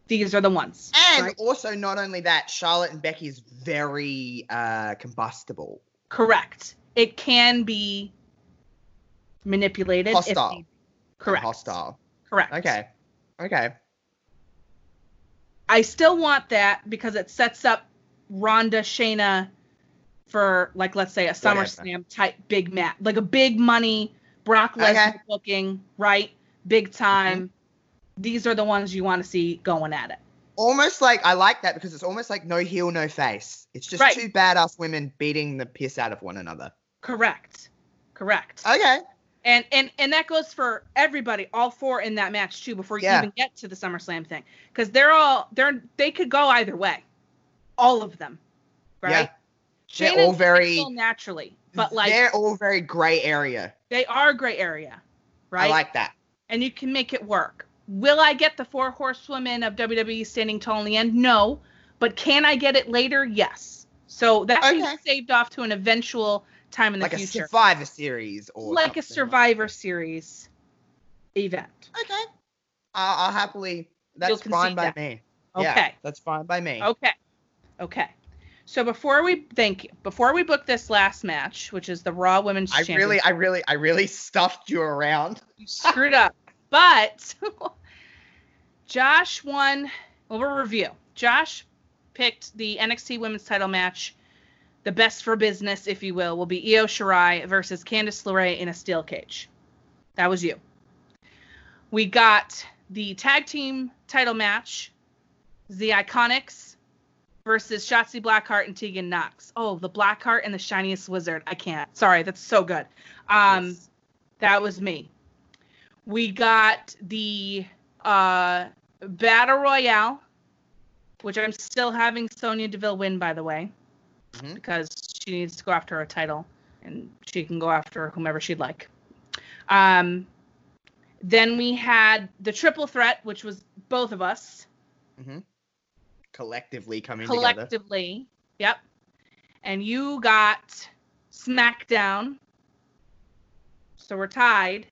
These are the ones. And right? also, not only that, Charlotte and Becky is very uh, combustible. Correct. It can be manipulated. if Hostile. Correct. Hostile. Correct. Okay. Okay. I still want that because it sets up Ronda Shayna for like let's say a. SummerSlam type big match, like a big money Brock Lesnar Okay. Mm-hmm. booking, right? Big time. These are the ones you want to see going at it. Almost like I like that because it's almost like no heel, no face. It's just Right. two badass women beating the piss out of one another. Correct. Correct. Okay. And and and that goes for everybody, all four in that match too, before you Yeah. even get to the SummerSlam thing, because they're all they're they could go either way, all of them, right? Yeah. They're all very- naturally, but like they're all very gray area. they are gray area, right? I like that. and you can make it work. Will I get the four horsewomen of WWE standing tall in the end? No, but can I get it later? Yes. So that Okay. be saved off to an eventual time in the Like a future, Survivor Series or like a something. Survivor Series event. Okay. I'll, I'll happily. That's concede fine by that. me. Okay. Yeah, that's fine by me. Okay. Okay. So before we thank you, before we book this last match, which is the Raw Women's I Championship, really, I really, I really (laughs) stuffed you around. you screwed up. But (laughs) Josh won. Well, we'll review. Josh picked the NXT Women's Title match. The best for business, if you will, will be Io Shirai versus Candice LeRae in a steel cage. That was you. We got the tag team title match, the Iconics versus Shotzi Blackheart and Tegan Knox. Oh, the Blackheart and the shiniest wizard. I can't. Sorry, that's so good. Um, Yes. that was me. We got the uh, Battle Royale, which I'm still having Sonya Deville win, by the way, Mhm. because she needs to go after a title, and she can go after whomever she'd like. Um, then we had the triple threat, which was both of us Collectively coming together. collectively. Yep. And you got SmackDown. So we're tied.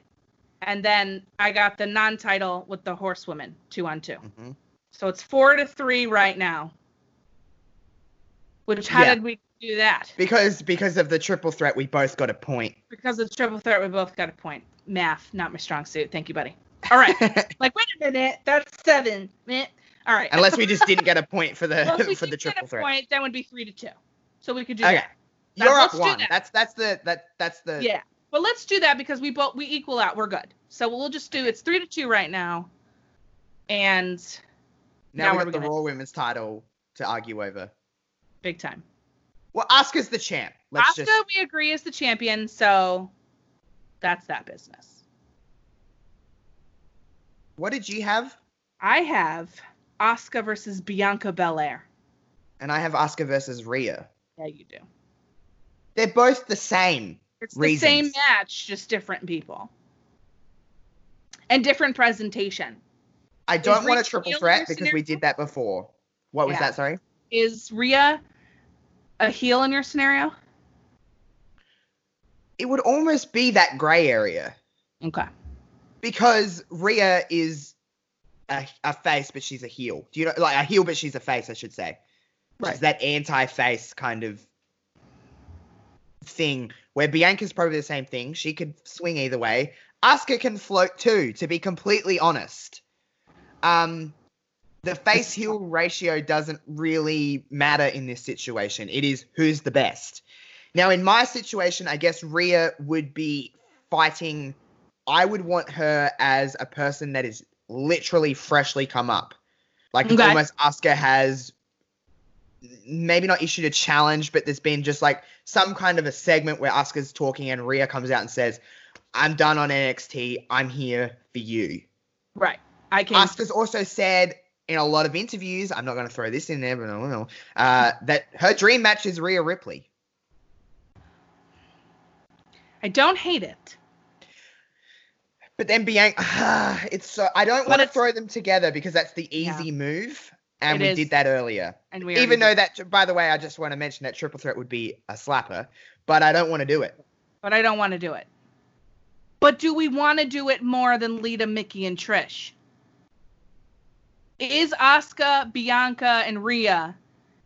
And then I got the non-title with the horsewoman two on 2 Mhm. So it's four to three right now. Which how Yeah. did we do that? Because because of the triple threat, we both got a point. Because of the triple threat, we both got a point. Math, not my strong suit. Thank you, buddy. All right. (laughs) like, wait a minute, that's seven. Meh. All right. Unless we just didn't get a point for the Well, if we (laughs) for the triple a threat. point, that would be three to two. So we could do Okay. that. You're let's up one. that. That's that's the that that's the Yeah. But let's do that because we both we equal out. We're good. So we'll just do it's three to two right now. And now, now we what got are the gonna- Raw Women's title to argue over. big time. Well, Asuka's the champ. Let's Asuka, just we agree is the champion, so that's that business. What did you have? I have Asuka versus Bianca Belair. And I have Asuka versus Rhea. Yeah, you do. They're both the same. It's the same match, just different people. And different presentation. I don't want a triple threat because we did that before. What was Yeah. that? Sorry. Is Rhea a heel in your scenario? It would almost be that gray area Okay. because Rhea is a, a face, but she's a heel. Do you know, like a heel, but she's a face, I should say. Right. She's that anti-face kind of thing. Where Bianca's probably the same thing. She could swing either way. Asuka can float too. To be completely honest, um, the face heel ratio doesn't really matter in this situation. It is who's the best. Now, in my situation, I guess Rhea would be fighting. I would want her as a person that is literally freshly come up. Like Okay. almost Asuka has maybe not issued a challenge, but there's been just like some kind of a segment where Asuka's talking and Rhea comes out and says, I'm done on NXT. I'm here for you. Right. I can Asuka's also said in a lot of interviews, I'm not going to throw this in there, but I will, uh, that her dream match is Rhea Ripley. I don't hate it. But then Bianca, (sighs) it's so I don't want to throw them together because that's the Yeah. easy move, and It we is. did that earlier. And we Even though that, by the way, I just want to mention that triple threat would be a slapper, but I don't want to do it. but I don't want to do it. But do we want to do it more than Lita, Mickie, and Trish? Is Asuka, Bianca, and Rhea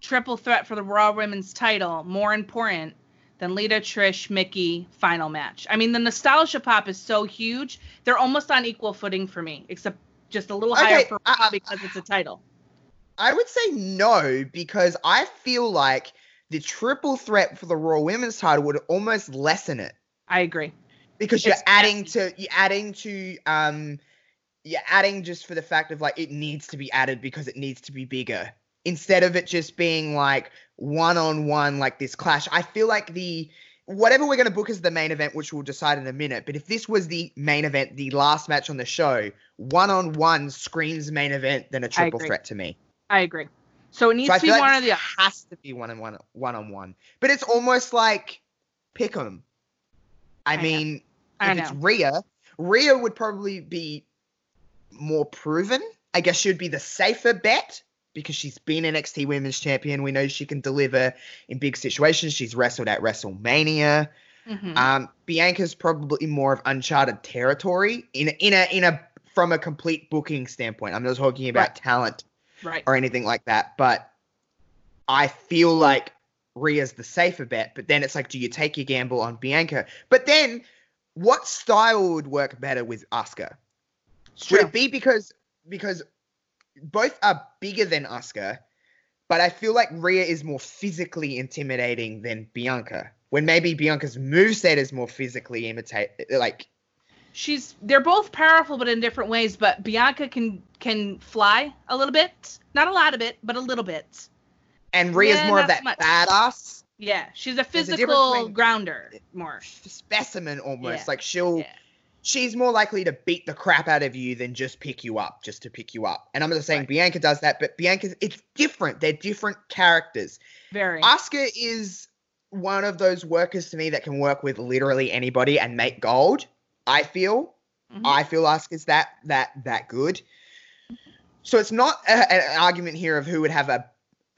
triple threat for the Raw Women's title more important than Lita, Trish, Mickie final match? I mean, the nostalgia pop is so huge; they're almost on equal footing for me, except just a little higher for Raw because it's a title. I would say no because I feel like the triple threat for the Raw Women's title would almost lessen it I agree. because you're It's adding to you're adding to um you're adding just for the fact of like it needs to be added because it needs to be bigger instead of it just being like one on one like this clash. I feel like the whatever we're going to book as the main event, which we'll decide in a minute. But if this was the main event, the last match on the show, one on one screams main event than a triple threat to me. I agree. So it needs So to be like one or the other. has to be one on one, one on one. But it's almost like pick 'em. I, I mean, I if it's. Rhea, Rhea would probably be more proven. I guess she would be the safer bet because she's been an NXT Women's Champion. We know she can deliver in big situations. She's wrestled at WrestleMania. Mhm. Um, Bianca's probably more of uncharted territory in a, in a in a from a complete booking standpoint. I'm not talking about Right. talent right. or anything like that. But I feel like Rhea's the safer bet, but then it's like, do you take your gamble on Bianca? But then, what style would work better with Asuka? It's Would it be because because both are bigger than Asuka, but I feel like Rhea is more physically intimidating than Bianca. When maybe Bianca's moveset is more physically imitate like She's they're both powerful but in different ways, but Bianca can can fly a little bit. Not a lot of it, but a little bit. and Rhea's Yeah, more of that much. badass Yeah, she's a There's a physical grounder more. specimen almost. Yeah. Like she'll Yeah. she's more likely to beat the crap out of you than just pick you up, just to pick you up. And I'm not saying Right. Bianca does that, but Bianca's it's different. They're different characters. Very. Asuka is one of those workers to me that can work with literally anybody and make gold. I feel. Mhm. I feel Asuka's that that that good. So it's not a, an argument here of who would have a,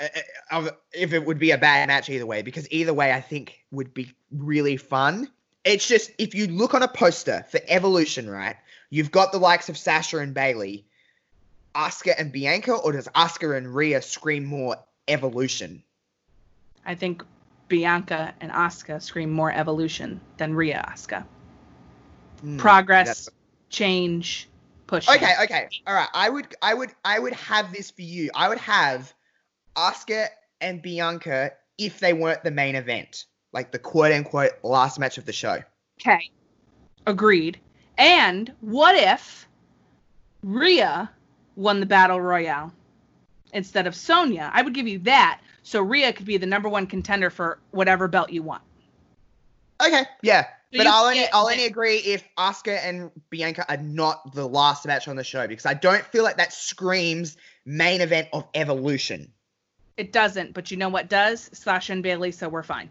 a- of if it would be a bad match either way because either way I think would be really fun. It's just if you look on a poster for Evolution, right? You've got the likes of Sasha and Bayley, Asuka and Bianca, or does Asuka and Rhea scream more Evolution? I think Bianca and Asuka scream more evolution than Rhea Asuka. Hmm, Progress, change, push. Okay, okay. All right. I would I would I would have this for you. I would have Asuka and Bianca if they weren't the main event. Like the quote unquote last match of the show. Okay. Agreed. And what if Rhea won the battle royale instead of Sonya? I would give you that. So Rhea could be the number one contender for whatever belt you want. Okay, yeah. But I'll only I'll only agree if Asuka and Bianca are not the last match on the show because I don't feel like that screams main event of evolution. It doesn't, but you know what does? Sasha and Bayley, so we're fine.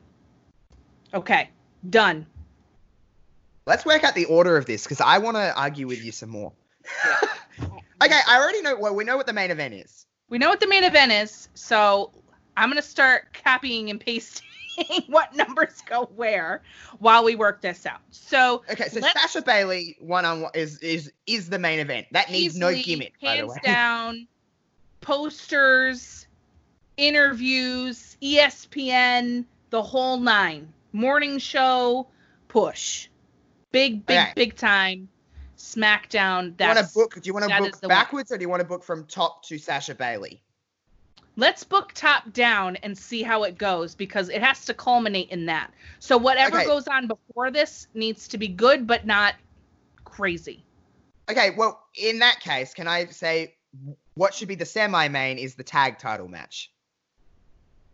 Okay. Done. Let's work out the order of this because I want to argue with you some more. (laughs) okay, I already know. Well, we know what the main event is. We know what the main event is, so I'm gonna start copying and pasting what numbers go where while we work this out. So Okay, so Sasha Bayley one on one is is is the main event. That needs no gimmick, by the hands way. (laughs) down, posters, interviews, ESPN, the whole nine. Morning show, push. Big, big, Okay. big time. SmackDown. Do you want to book? Do you want to book backwards, or do you want to book from top to Sasha Bayley? Let's book top down and see how it goes because it has to culminate in that. So whatever Okay. goes on before this needs to be good but not crazy. Okay, well, in that case, can I say what should be the semi-main is the tag title match?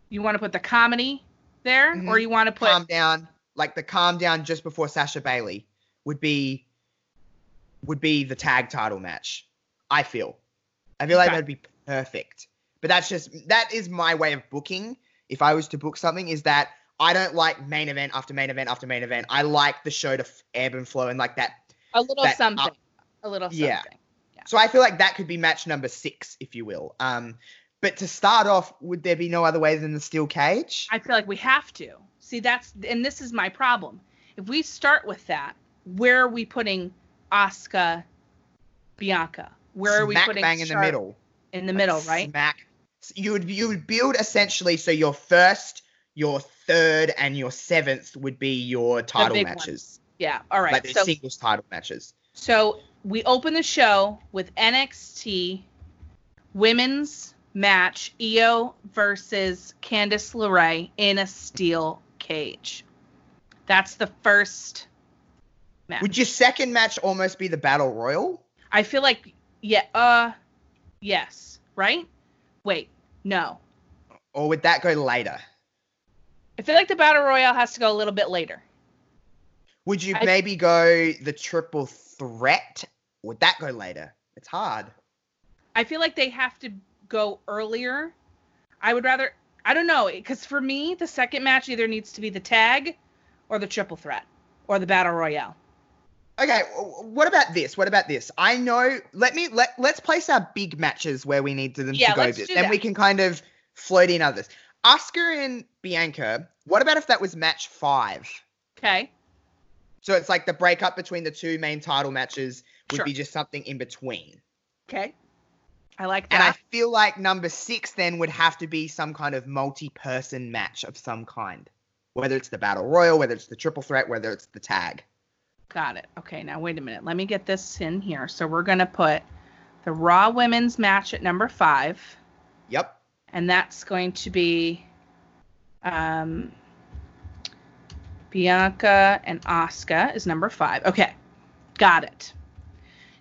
You want to put the comedy there Mhm. or you want to put calm down, like the calm down just before Sasha Bayley would be would be the tag title match. I feel. I feel like that'd be perfect. But that's just that is my way of booking. If I was to book something, is that I don't like main event after main event after main event. I like the show to f- ebb and flow and like that. a little that something. up- a little something. Yeah. So I feel like that could be match number six, if you will. Um, but to start off, would there be no other way than the steel cage? I feel like we have to. See, that's and this is my problem. If we start with that, where are we putting Asuka, Bianca? Where are we Smack putting bang in the middle? In the middle, right? Smack. You would you would build essentially so your first, your third, and your seventh would be your title matches, Yeah. All right. like the so singles title matches. So we open the show with NXT women's match Io versus Candice LeRae in a steel cage. That's the first match. Would your second match almost be the battle royal? I feel like yeah, uh yes, right? Wait, no. Or would that go later? I feel like the battle royale has to go a little bit later. Would you I- maybe go the triple threat? Would that go later? It's hard. I feel like they have to go earlier. I would rather I don't know because for me the second match either needs to be the tag or the triple threat or the battle royale. Okay, what about this? What about this? I know. Let me let let's place our big matches where we need them Yeah, to go. let's to. then we can kind of float in others. Asuka and Bianca. What about if that was match five? Okay. So it's like the breakup between the two main title matches would Sure. be just something in between. Okay. I like that. And I feel like number six then would have to be some kind of multi-person match of some kind. Whether it's the battle royal, whether it's the triple threat, whether it's the tag. Got it. Okay, now wait a minute. Let me get this in here. So we're gonna put the Raw Women's match at number five, Yep. and that's going to be um, Bianca and Asuka is number five. Okay, got it.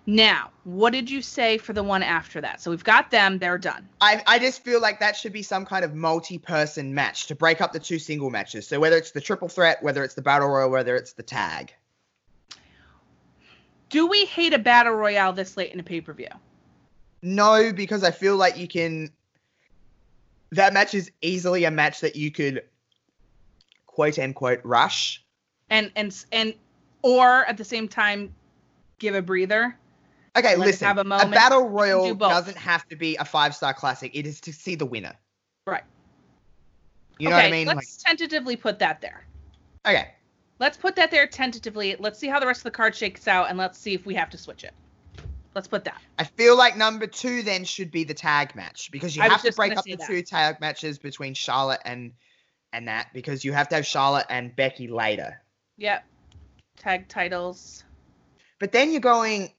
Now, what did you say for the one after that? So we've got them. They're done. I, I just feel like that should be some kind of multi-person match to break up the two single matches. So whether it's the triple threat, whether it's the battle royal, whether it's the tag. Do we hate a battle royale this late in a pay per view? No, because I feel like you can. That match is easily a match that you could, quote unquote, rush. And and and or at the same time, give a breather. Okay, listen. have a moment. A, battle do royal both. doesn't have to be a five-star classic. It is to see the winner. Right. You know okay, what I mean? Let's tentatively put that there. Okay. Let's put that there tentatively. Let's see how the rest of the card shakes out, and let's see if we have to switch it. Let's put that. I feel like number two then should be the tag match because you I have to break up the that. two tag matches between Charlotte and and that because you have to have Charlotte and Becky later. Yep. Tag titles. But then you're going.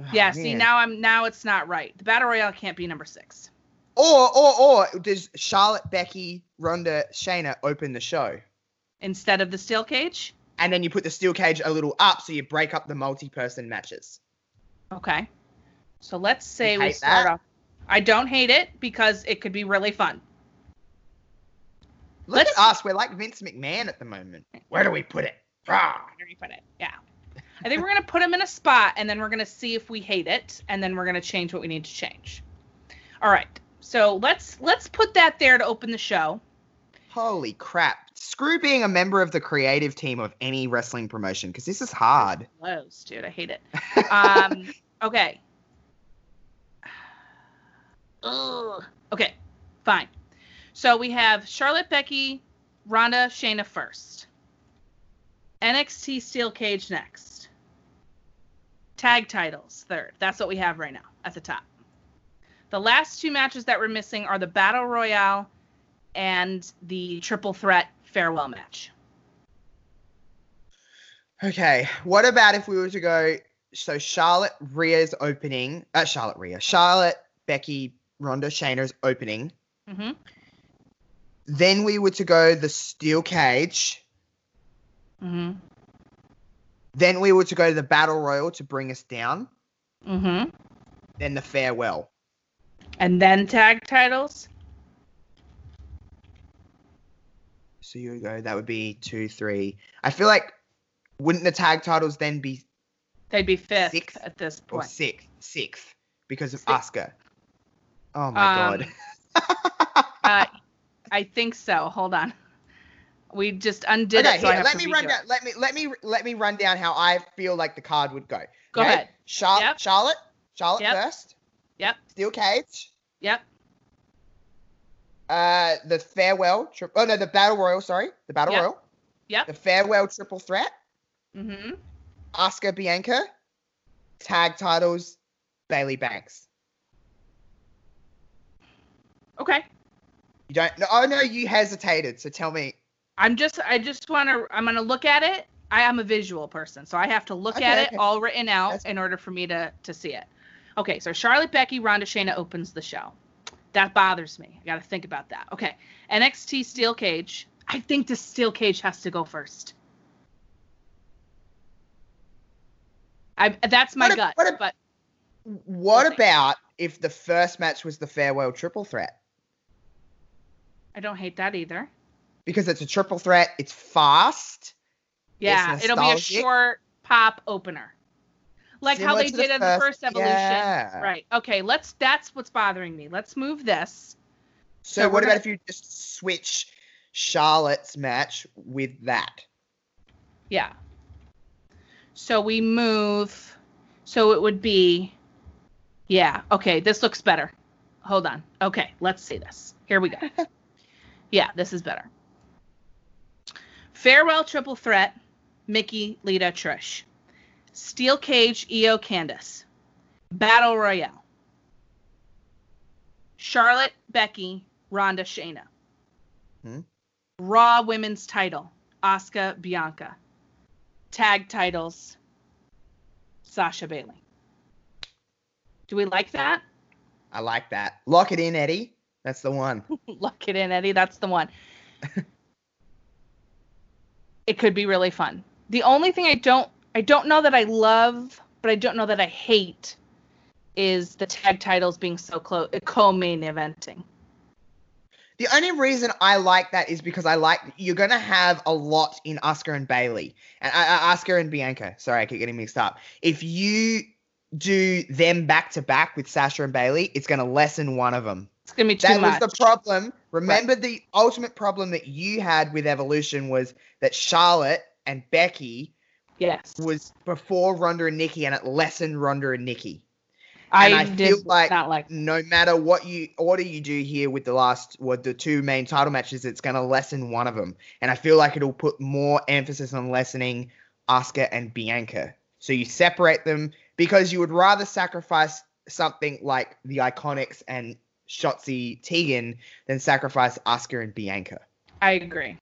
Oh, Yeah. see now I'm now it's not right. The battle royale can't be number six. Or or or does Charlotte, Becky, Ronda, Shayna open the show? Instead of the steel cage. And then you put the steel cage a little up so you break up the multi-person matches. Okay. So let's say we start that? off. I don't hate it because it could be really fun. Look Let's- at us, we're like Vince McMahon at the moment. Where do we put it? Rah. Where do you put it? Yeah. I think we're gonna put them in a spot, and then we're gonna see if we hate it, and then we're gonna change what we need to change. All right. So let's let's put that there to open the show. Holy crap. Screw being a member of the creative team of any wrestling promotion because this is hard. Close, dude. I hate it. (laughs) Um. okay. Ugh. Okay. Fine. So we have Charlotte, Becky, Ronda, Shayna first. NXT Steel Cage next. Tag titles third. That's what we have right now at the top. The last two matches that we're missing are the Battle Royale and the Triple Threat Farewell match. Okay, what about if we were to go? So Charlotte Rhea's opening, uh, Charlotte Rhea, Charlotte, Becky, Ronda, Shayna's opening. Mm-hmm. Then we were to go the steel cage. Mm-hmm. Then we were to go to the battle royal to bring us down. Mm-hmm. Then the farewell. And then tag titles. So you go. That would be two, three. I feel like wouldn't the tag titles then be They'd be fifth Sixth at this point. or sixth? Sixth because of Sixth. Asuka. Oh my Um, god. (laughs) Uh, (laughs) I think so. Hold on. We just undid okay, it. So I here, let me run it. down. Let me let me let me run down how I feel like the card would go. Go Okay? ahead. Char- Yep. Charlotte. Charlotte Yep. first. Yep. Steel cage. Yep. Uh, the farewell. Tri- oh no, the battle royal. Sorry, the battle Yep. royal. Yep. The farewell triple threat. Mm-hmm. Asuka Bianca. Tag titles. Bayley Banks. Okay. You don't. No, oh no, you hesitated. So tell me. I'm just. I just want to. I'm gonna look at it. I am a visual person, so I have to look Okay, at it okay. all written out That's- in order for me to to see it. Okay. So Charlotte, Becky, Ronda, Shayna opens the show. That bothers me. I got to think about that. Okay. NXT Steel Cage. I think the Steel Cage has to go first. I that's my What gut, what if- but What We'll about if the first match was the farewell triple threat? I don't hate that either. Because it's a triple threat. It's fast. Yeah, it'll be a short pop opener. Like how they did the in the first- evolution. yeah. Right. Okay, let's that's what's bothering me. Let's move this. So, So what about gonna- if you just switch Charlotte's match with that? Yeah. So we move so it would be Yeah, okay, this looks better. Hold on. Okay, let's see this. Here we go. (laughs) yeah, this is better. Farewell triple threat, Mickie, Lita, Trish. Steel cage, Io, Candice. Battle Royale. Charlotte, Becky, Ronda, Shayna. Hmm? Raw Women's Title, Asuka, Bianca. Tag titles, Sasha Bayley. Do we like that? I like that. Lock it in, Eddie. That's the one. (laughs) Lock it in, Eddie. That's the one. (laughs) it could be really fun. The only thing I don't I don't know that I love, but I don't know that I hate is the tag titles being so close co-main eventing. The only reason I like that is because I like you're gonna have a lot in Asuka and Bayley and uh, uh, Asuka and Bianca. Sorry, I keep getting mixed up. If you do them back to back with Sasha and Bayley, it's gonna lessen one of them. It's gonna be too that much. was the problem. Remember, the ultimate problem that you had with Evolution was that Charlotte and Becky yes. was before Ronda and Nikki, and it lessened Ronda and Nikki. I, and I did feel like not like no matter what you order you do here with the last what the two main title matches, it's gonna lessen one of them. And I feel like it'll put more emphasis on lessening Asuka and Bianca. So you separate them because you would rather sacrifice something like the Iconics and Shotzi Tegan than sacrifice Asuka and Bianca. I agree.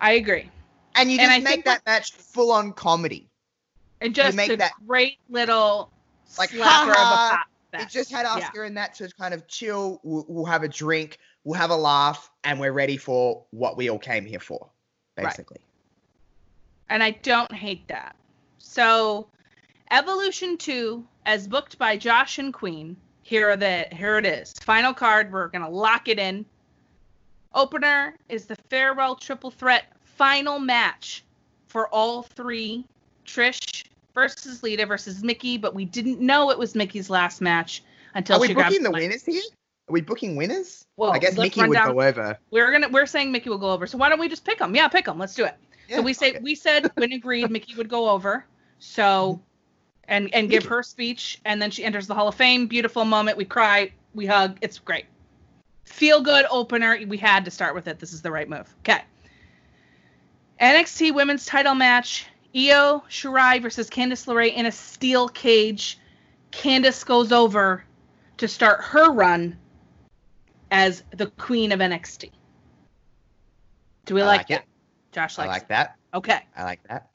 I agree. And you just I make that match full on comedy. And just make a that- great little Like, slapper of a. It just had Yeah. Asuka in that to kind of chill. We'll, we'll have a drink, we'll have a laugh, and we're ready for what we all came here for, Right. basically. and I don't hate that. So, Evolution 2, as booked by Josh and Queen, here are the here it is. Final card, we're gonna lock it in. Opener is the farewell triple threat final match for all three. Trish versus Lita versus Mickie, but we didn't know it was Mickie's last match until Are we she booking the winners here? Are we booking winners? Well, I guess Mickie would down- go over. We're gonna we're saying Mickie will go over. So why don't we just pick them? Yeah, pick them. Let's do it. Yeah, so we say it. we said when agreed (laughs) Mickie would go over. So and and give her speech and then she enters the Hall of Fame. Beautiful moment. We cry, we hug. It's great. Feel good opener. We had to start with it. This is the right move. Okay. NXT Women's Title match: Io Shirai versus Candice LeRae in a steel cage. Candice goes over to start her run as the Queen of NXT. Do we I like, like it? it. Josh I like it. that. Okay. I like that.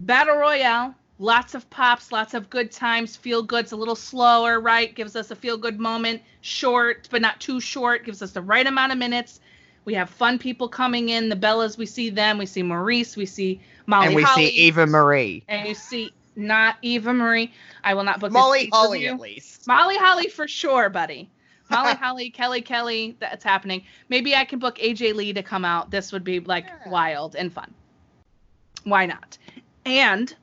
Battle Royale, lots of pops, lots of good times, feel good. It's a little slower, right? Gives us a feel good moment. Short, but not too short. Gives us the right amount of minutes. We have fun people coming in. The Bellas, we see them. We see Maryse. We see Molly Holly. and we Holly. see Eva Marie. And you see not Eva Marie. I will not book Molly Holly, at least. Molly Holly for sure, buddy. (laughs) Molly Holly, Kelly Kelly, that's happening. Maybe I can book AJ Lee to come out. This would be like Yeah. wild and fun. Why not? And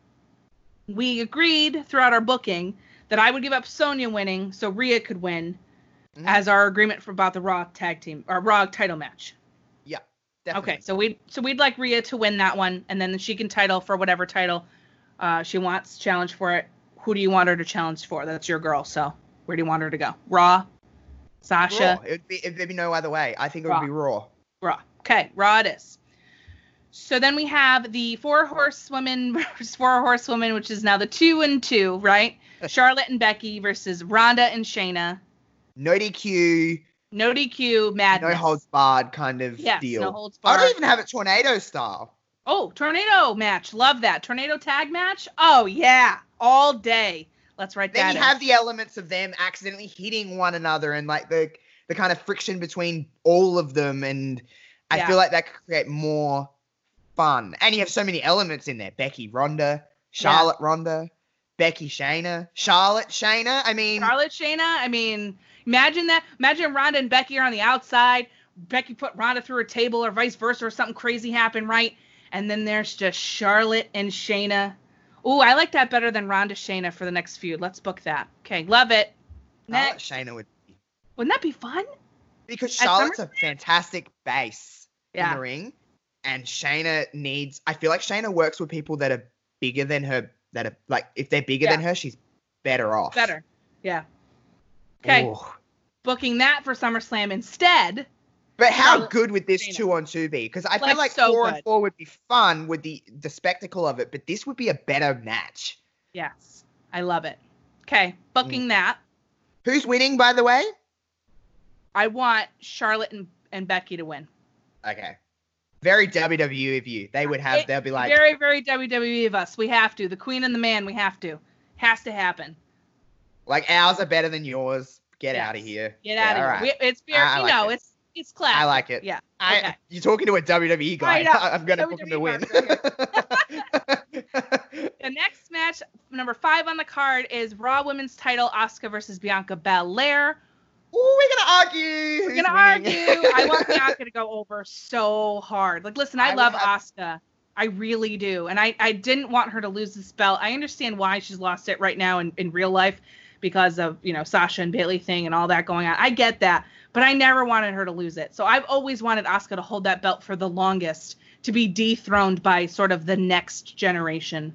we agreed throughout our booking that I would give up Sonya winning so Rhea could win Mhm. as our agreement for about the Raw tag team or Raw title match. Yeah, definitely. Okay, so we so we'd like Rhea to win that one, and then she can title for whatever title uh, she wants, challenge for it. Who do you want her to challenge for? That's your girl. So where do you want her to go? Raw, Sasha, Raw. It would be it'd be no other way. I think it would be Raw. Raw. Okay, Raw it is. So then we have the four horsewomen (laughs) versus four horsewomen, which is now the two and two, right? Charlotte and Becky versus Ronda and Shayna. No DQ, No DQ, madness. no holds barred kind of Yes, deal. no holds I barred. don't even have it tornado style. Oh, tornado match. Love that. Tornado tag match. Oh yeah, all day. Let's write Then that you in. have the elements of them accidentally hitting one another and like the the kind of friction between all of them, and I Yeah. feel like that could create more fun. And you have so many elements in there: Becky, Ronda, Charlotte, Ronda, Becky, Shayna, Charlotte, Shayna. I mean, Charlotte Shayna. I mean, imagine that. Imagine Ronda and Becky are on the outside. Becky put Ronda through a table or vice versa, or something crazy happened, right? And then there's just Charlotte and Shayna. Ooh, I like that better than Ronda Shayna for the next feud. Let's book that. Okay, love it. Next. Shayna would Wouldn't that be fun? because Charlotte's a fantastic base in the ring, and Shayna needs. I feel like Shayna works with people that are bigger than her. That are like if they're bigger than her, she's better off. Better. Yeah. Okay, booking that for SummerSlam instead. But how Charlotte good would this two on two be? Because I feel Like, like so four good. and four would be fun with the the spectacle of it, but this would be a better match. Yes, I love it. Okay, booking mm. that. Who's winning, by the way? I want Charlotte and, and Becky to win. Okay. Very WWE of you. They would have. It- they'll be like, very, very WWE of us. We have to. The Queen and the Man. We have to. Has to happen. Like ours are better than yours. Get Yes. out of here. Get Yeah, out of here. right. We- It's very, I you like know, it. it's it's classic. I like it. Yeah. I, okay. You're talking to a WWE guy. I. (laughs) I'm gonna book him to win. (laughs) The next match, number five on the card, is Raw Women's Title: Asuka versus Bianca Belair. Ooh, we're gonna argue. We're gonna argue. I want (laughs) Bianca to go over so hard. Like, listen, I, I love have- Asuka. I really do, and I I didn't want her to lose this belt. I understand why she's lost it right now in, in real life because of you know Sasha and Bayley thing and all that going on. I get that, but I never wanted her to lose it. So I've always wanted Asuka to hold that belt for the longest, to be dethroned by sort of the next generation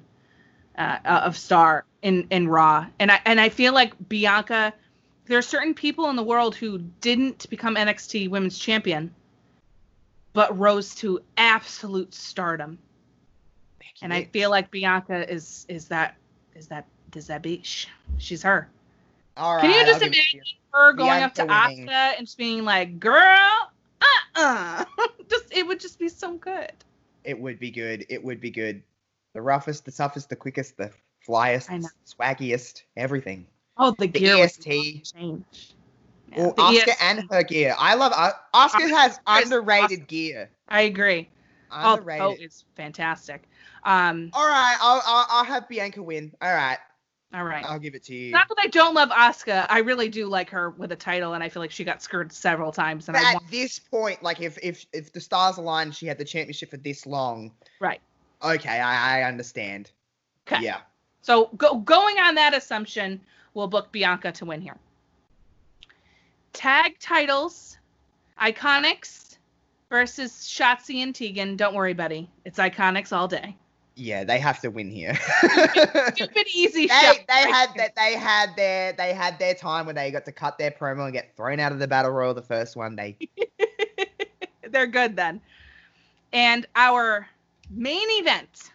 uh, of star in in Raw. And I and I feel like Bianca. There are certain people in the world who didn't become NXT Women's Champion, but rose to absolute stardom. And I feel like Bianca is is that is that is that bitch? She's her. All right. Can you just I'll imagine her going up to winning. Asuka and just being like, "Girl, uh-uh," (laughs) just it would just be so good. It would be good. It would be good. The roughest, the toughest, the quickest, the flyest, swaggiest, everything. Oh, the The gear EST. change. Yeah, the Asuka EST. and her gear. I love uh, Asuka has underrated gear. I agree. Oh, Underrated. is fantastic. Um, All right, I'll, I'll I'll have Bianca win. All right, all right. I'll give it to you. Not that I don't love Asuka. I really do like her with a title, and I feel like she got screwed several times. And at want, this point, like if if if the stars aligned, she had the championship for this long. right. Okay, I I understand. Okay. Yeah. So go, going on that assumption, we'll book Bianca to win here. Tag titles, Iconics versus Shotzi and Tegan. Don't worry, buddy. It's Iconics all day. Yeah, they have to win here. Stupid easy (laughs) they show. they had that they had their they had their time when they got to cut their promo and get thrown out of the battle royal the first one. They (laughs) They're good then. And our main event.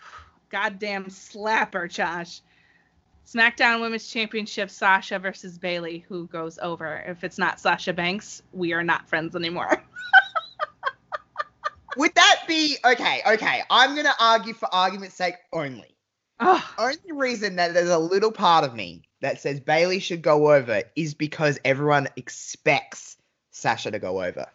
(sighs) Goddamn slapper, Josh. SmackDown Women's Championship Sasha versus Bayley. Who goes over? If it's not Sasha Banks, we are not friends anymore. (laughs) would that be okay? Okay, I'm gonna argue for argument's sake only. Oh, Only reason that there's a little part of me that says Bayley should go over is because everyone expects Sasha to go over.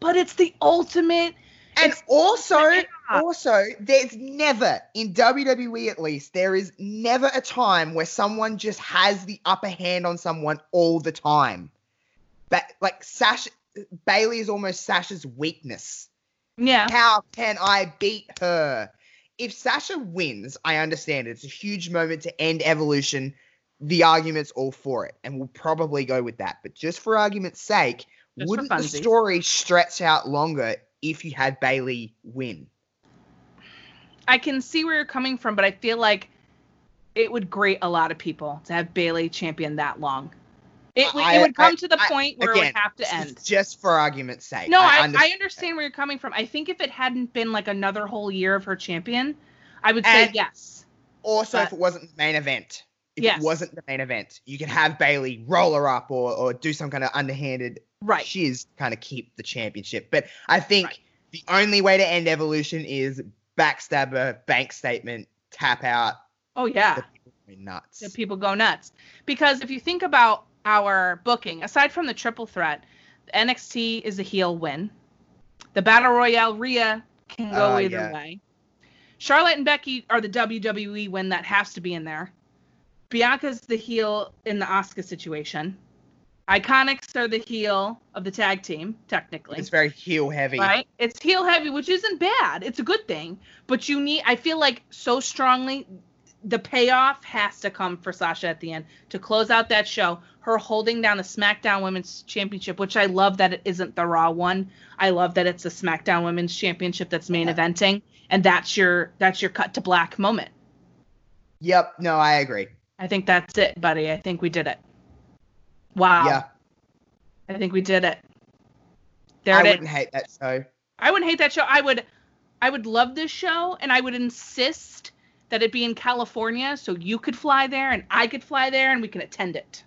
but it's the ultimate. And It's- also, Yeah. also, there's never in WWE at least there is never a time where someone just has the upper hand on someone all the time. But like Sasha, Bayley is almost Sasha's weakness. Yeah. How can I beat her? If Sasha wins, I understand it's a huge moment to end Evolution. The argument's all for it, and we'll probably go with that. But just for argument's sake, Just wouldn't the story stretch out longer if you had Bayley win? I can see where you're coming from, but I feel like it would grate a lot of people to have Bayley champion that long. It, would- I- it would come I- to the I- point where it would have to end. Just for argument's sake. No, I, I, understand. understand where you're coming from. I think if it hadn't been like another whole year of her champion, I would say And- yes. Also, if it wasn't the main event, if Yes. it wasn't the main event, you could have Bayley roll her up or, or do some kind of underhanded Right. shiz to kind of keep the championship. But I think Right. the only way to end Evolution is backstabber, bank statement, tap out. Oh yeah. The people go nuts. that people go nuts. Because if you think about our booking, aside from the triple threat, NXT is a heel win. The Battle Royale Rhea can go Oh, either yeah. way. Charlotte and Becky are the WWE win that has to be in there. Bianca's the heel in the Asuka situation. Iconics are the heel of the tag team, technically. It's very heel heavy. Right? It's heel heavy, which isn't bad. It's a good thing. But you need, I feel like so strongly, the payoff has to come for Sasha at the end to close out that show. Her holding down the SmackDown Women's Championship, which I love that it isn't the Raw one. I love that it's the SmackDown Women's Championship that's main Yeah. eventing, and that's your that's your cut to black moment. Yep. No, I agree. I think that's it, buddy. I think we did it. Wow. Yeah. I think we did it. There I it is. wouldn't hate that show. I wouldn't hate that show. I would I would love this show and I would insist that it be in California so you could fly there and I could fly there and we can attend it.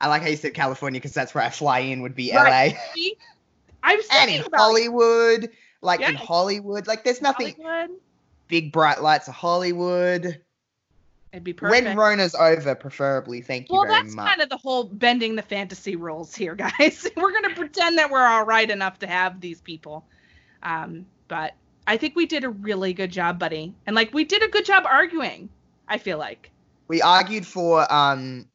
I like how you said California because that's where I fly in would be Right. LA. (laughs) I'm and in about Hollywood, like in Hollywood, like there's nothing Hollywood. big bright lights of Hollywood. It'd be perfect. When Rona's over, preferably. Thank you well, very that's kind of the whole bending the fantasy rules here, (laughs) guys. we're gonna pretend that we're all right enough to have these people, um, but I think we did a really good job, buddy, and like we did a good job arguing. I feel like we argued for um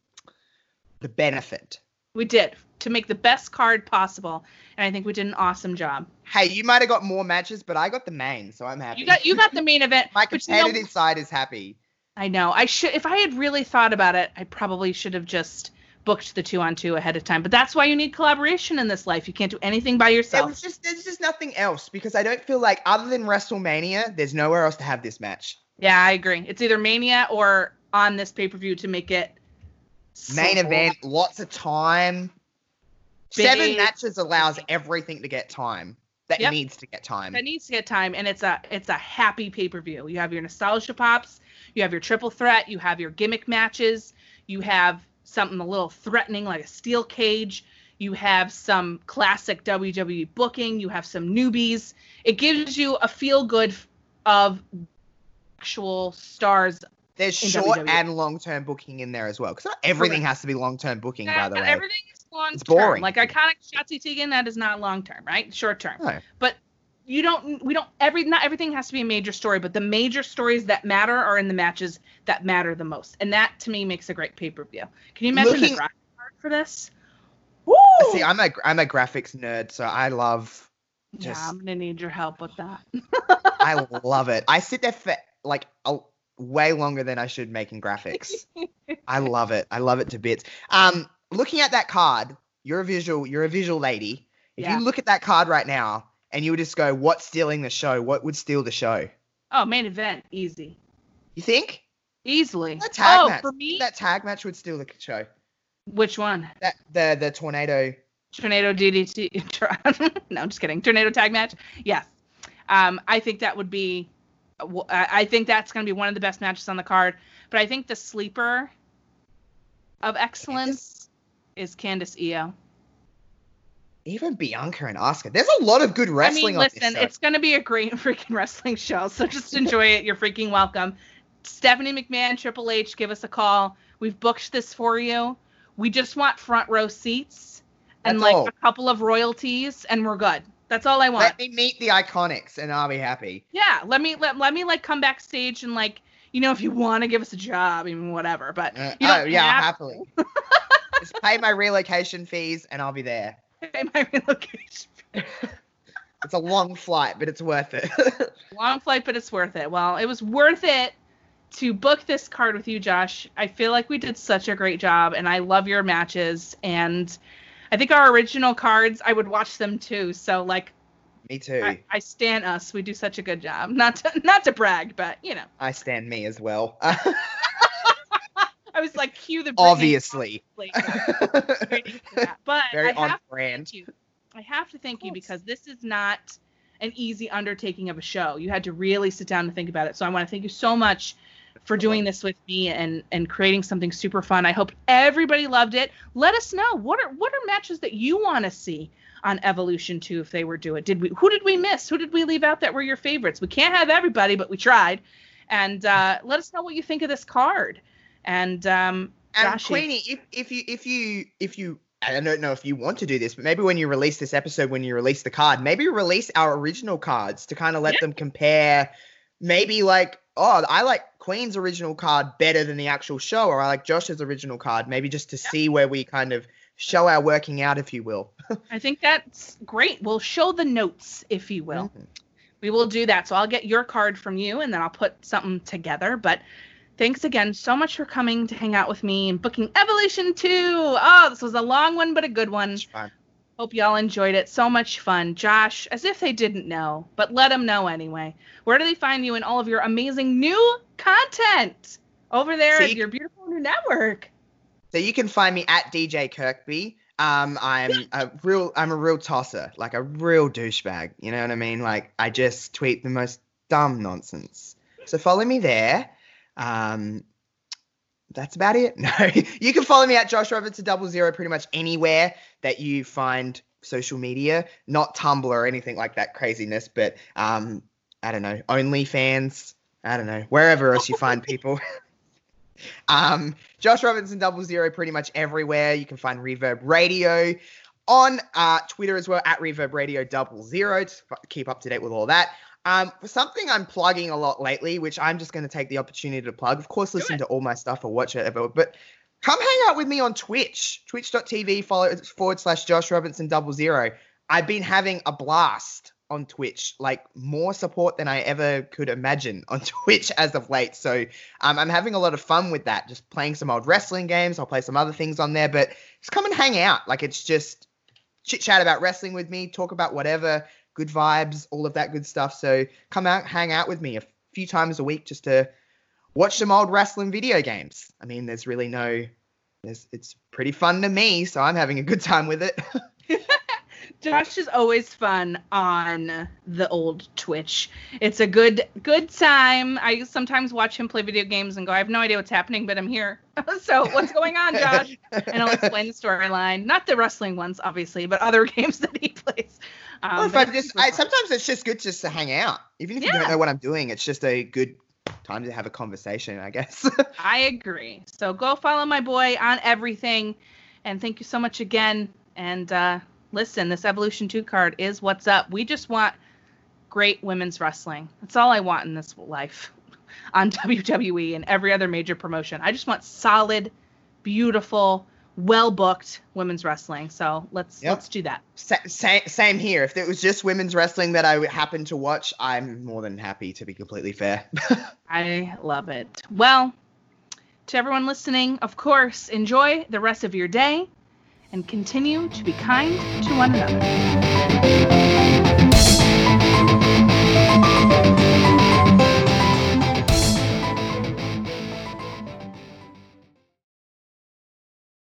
the benefit. we did to make the best card possible, and I think we did an awesome job. Hey, you might have got more matches, but I got the main, so I'm happy. You got you got the main event. (laughs) My but you know- side is happy. I know. I should if I had really thought about it, I probably should have just booked the two on two ahead of time. But that's why you need collaboration in this life. You can't do anything by yourself. was just there's just nothing else because I don't feel like other than WrestleMania, there's nowhere else to have this match. Yeah, I agree. It's either Mania or on this pay per view to make it Main so- event, lots of time. Big- Seven matches allows everything to get time that Yep. needs to get time. That needs to get time, and it's a it's a happy pay per view. You have your nostalgia pops, you have your triple threat, you have your gimmick matches, you have something a little threatening like a steel cage. You have some classic WWE booking. You have some newbies. It gives you a feel good of actual stars There's short WWE. and long term booking in there as well. Because not everything has to be long term booking, by the way. Everything is long It's term. boring. Like iconic Shotzi Tegan, that is not long term, right? Short term. No. But you don't. We don't. Every not everything has to be a major story, but the major stories that matter are in the matches that matter the most, and that to me makes a great pay per view. Can you imagine the Looking- graphic art for this? Woo! See, I'm a I'm a graphics nerd, so I love yeah, I'm gonna need your help with that. I (laughs) love it. I sit there for like a, way longer than I should making graphics. I (laughs) love it. I love it to bits. Um, looking at that card, you're a visual. You're a visual lady. If Yeah. you look at that card right now, and you would just go, "What's stealing the show? What would steal the show?" oh, main event, easy, You think easily. that tag oh, match? for me, that tag match would steal the show. which one? That the the tornado. Tornado DDT. (laughs) (laughs) no, I'm just kidding. Tornado tag match. Yes. Um, I think that would be. I think that's going to be one of the best matches on the card. But I think the sleeper of excellence is Candice Io. Even Bianca and Asuka. There's a lot of good wrestling. I mean, on listen, it's going to be a great (laughs) freaking wrestling show. So just enjoy it. You're freaking welcome. Stephanie McMahon, Triple H, give us a call. We've booked this for you. We just want front row seats and That's like all. a couple of royalties, and we're good. That's all I want. Let me meet the iconics, and I'll be happy. Yeah, let me let, let me like come backstage and like you know if you want to give us a job, I mean whatever, but Uh, oh yeah, happily. (laughs) just pay my relocation fees, and I'll be there. Pay my relocation. It's a long flight, but it's worth it. (laughs) Long flight, but it's worth it. Well, it was worth it to book this card with you, Josh. I feel like we did such a great job, and I love your matches. And I think our original cards, I would watch them too. So like, me too. I, I stand us. We do such a good job. Not to (laughs) not to brag, but you know, I stand me as well. (laughs) I was like, cue the Britney Obviously. Spears, like, waiting for that. But Very I on have brand. you. I have to thank you because this is not an easy undertaking of a show. You had to really sit down and think about it. So I want to thank you so much for doing this with me and and creating something super fun. I hope everybody loved it. Let us know what are what are matches that you want to see on Evolution 2 if they were do it. Did we who did we miss? Who did we leave out that were your favorites? We can't have everybody, but we tried. And uh, let us know what you think of this card. And um And. Queenie, if if you if you if you I don't know if you want to do this, but maybe when you release this episode, when you release the card, maybe release our original cards to kind of let Yeah. them compare. Maybe like, oh, I like Queen's original card better than the actual show, or I like Josh's original card. Maybe just to see where we kind of show our working out, if you will. (laughs) I think that's great. We'll show the notes, if you will. Mhm. We will do that. So I'll get your card from you and then I'll put something together. But thanks again so much for coming to hang out with me and booking Evolution 2. Oh, this was a long one, but a good one. Hope y'all enjoyed it. So much fun. Josh, as if they didn't know, but let them know anyway. Where do they find you and all of your amazing new content over there at your beautiful new network? So you can find me at DJ Kirkby. Um, I'm a real, I'm a real tosser, like a real douchebag. You know what I mean? Like I just tweet the most dumb nonsense. So follow me there. Um, that's about it. (laughs) No, you can follow me at Josh Robinson double zero pretty much anywhere that you find social media, not Tumblr or anything like that craziness, but um, I don't know, OnlyFans, I don't know, wherever else you find people. (laughs) um, Josh Robinson double zero pretty much everywhere. You can find Reverb Radio on uh, Twitter as well at Reverb Radio double zero to keep up to date with all that. Um, for something I'm plugging a lot lately, which I'm just going to take the opportunity to plug. Of course, listen to all my stuff or watch it, but come hang out with me on Twitch, twitch.tv forward slash Josh Robinson double zero. I've been having a blast on Twitch, like more support than I ever could imagine on (laughs) Twitch as of late. So um, I'm having a lot of fun with that, just playing some old wrestling games. I'll play some other things on there, but just come and hang out. Like it's just chit chat about wrestling with me, talk about whatever, good vibes, all of that good stuff. So come out, hang out with me a few times a week just to watch some old wrestling video games. I mean, there's really no, there's, it's pretty fun to me, so I'm having a good time with it. (laughs) Josh is always fun on the old Twitch. It's a good good time. I sometimes watch him play video games and go, I have no idea what's happening, but I'm here. (laughs) so what's going on, Josh? (laughs) and I'll explain the storyline. Not the wrestling ones, obviously, but other games that he plays. Um, if I just, I, sometimes it's just good just to hang out. Even if you don't know what I'm doing, it's just a good time to have a conversation, I guess. (laughs) I agree. So go follow my boy on everything. And thank you so much again. And uh, listen, this Evolution 2 card is what's up. We just want great women's wrestling. That's all I want in this life (laughs) on (laughs) WWE and every other major promotion. I just want solid, beautiful, well booked women's wrestling. So let's Yep. let's do that. Sa- sa- same here. If it was just women's wrestling that I happened to watch, I'm more than happy to be completely fair. (laughs) I love it. Well, to everyone listening, of course, enjoy the rest of your day and continue to be kind to one another.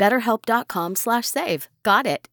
BetterHelp.com slash save. Got it.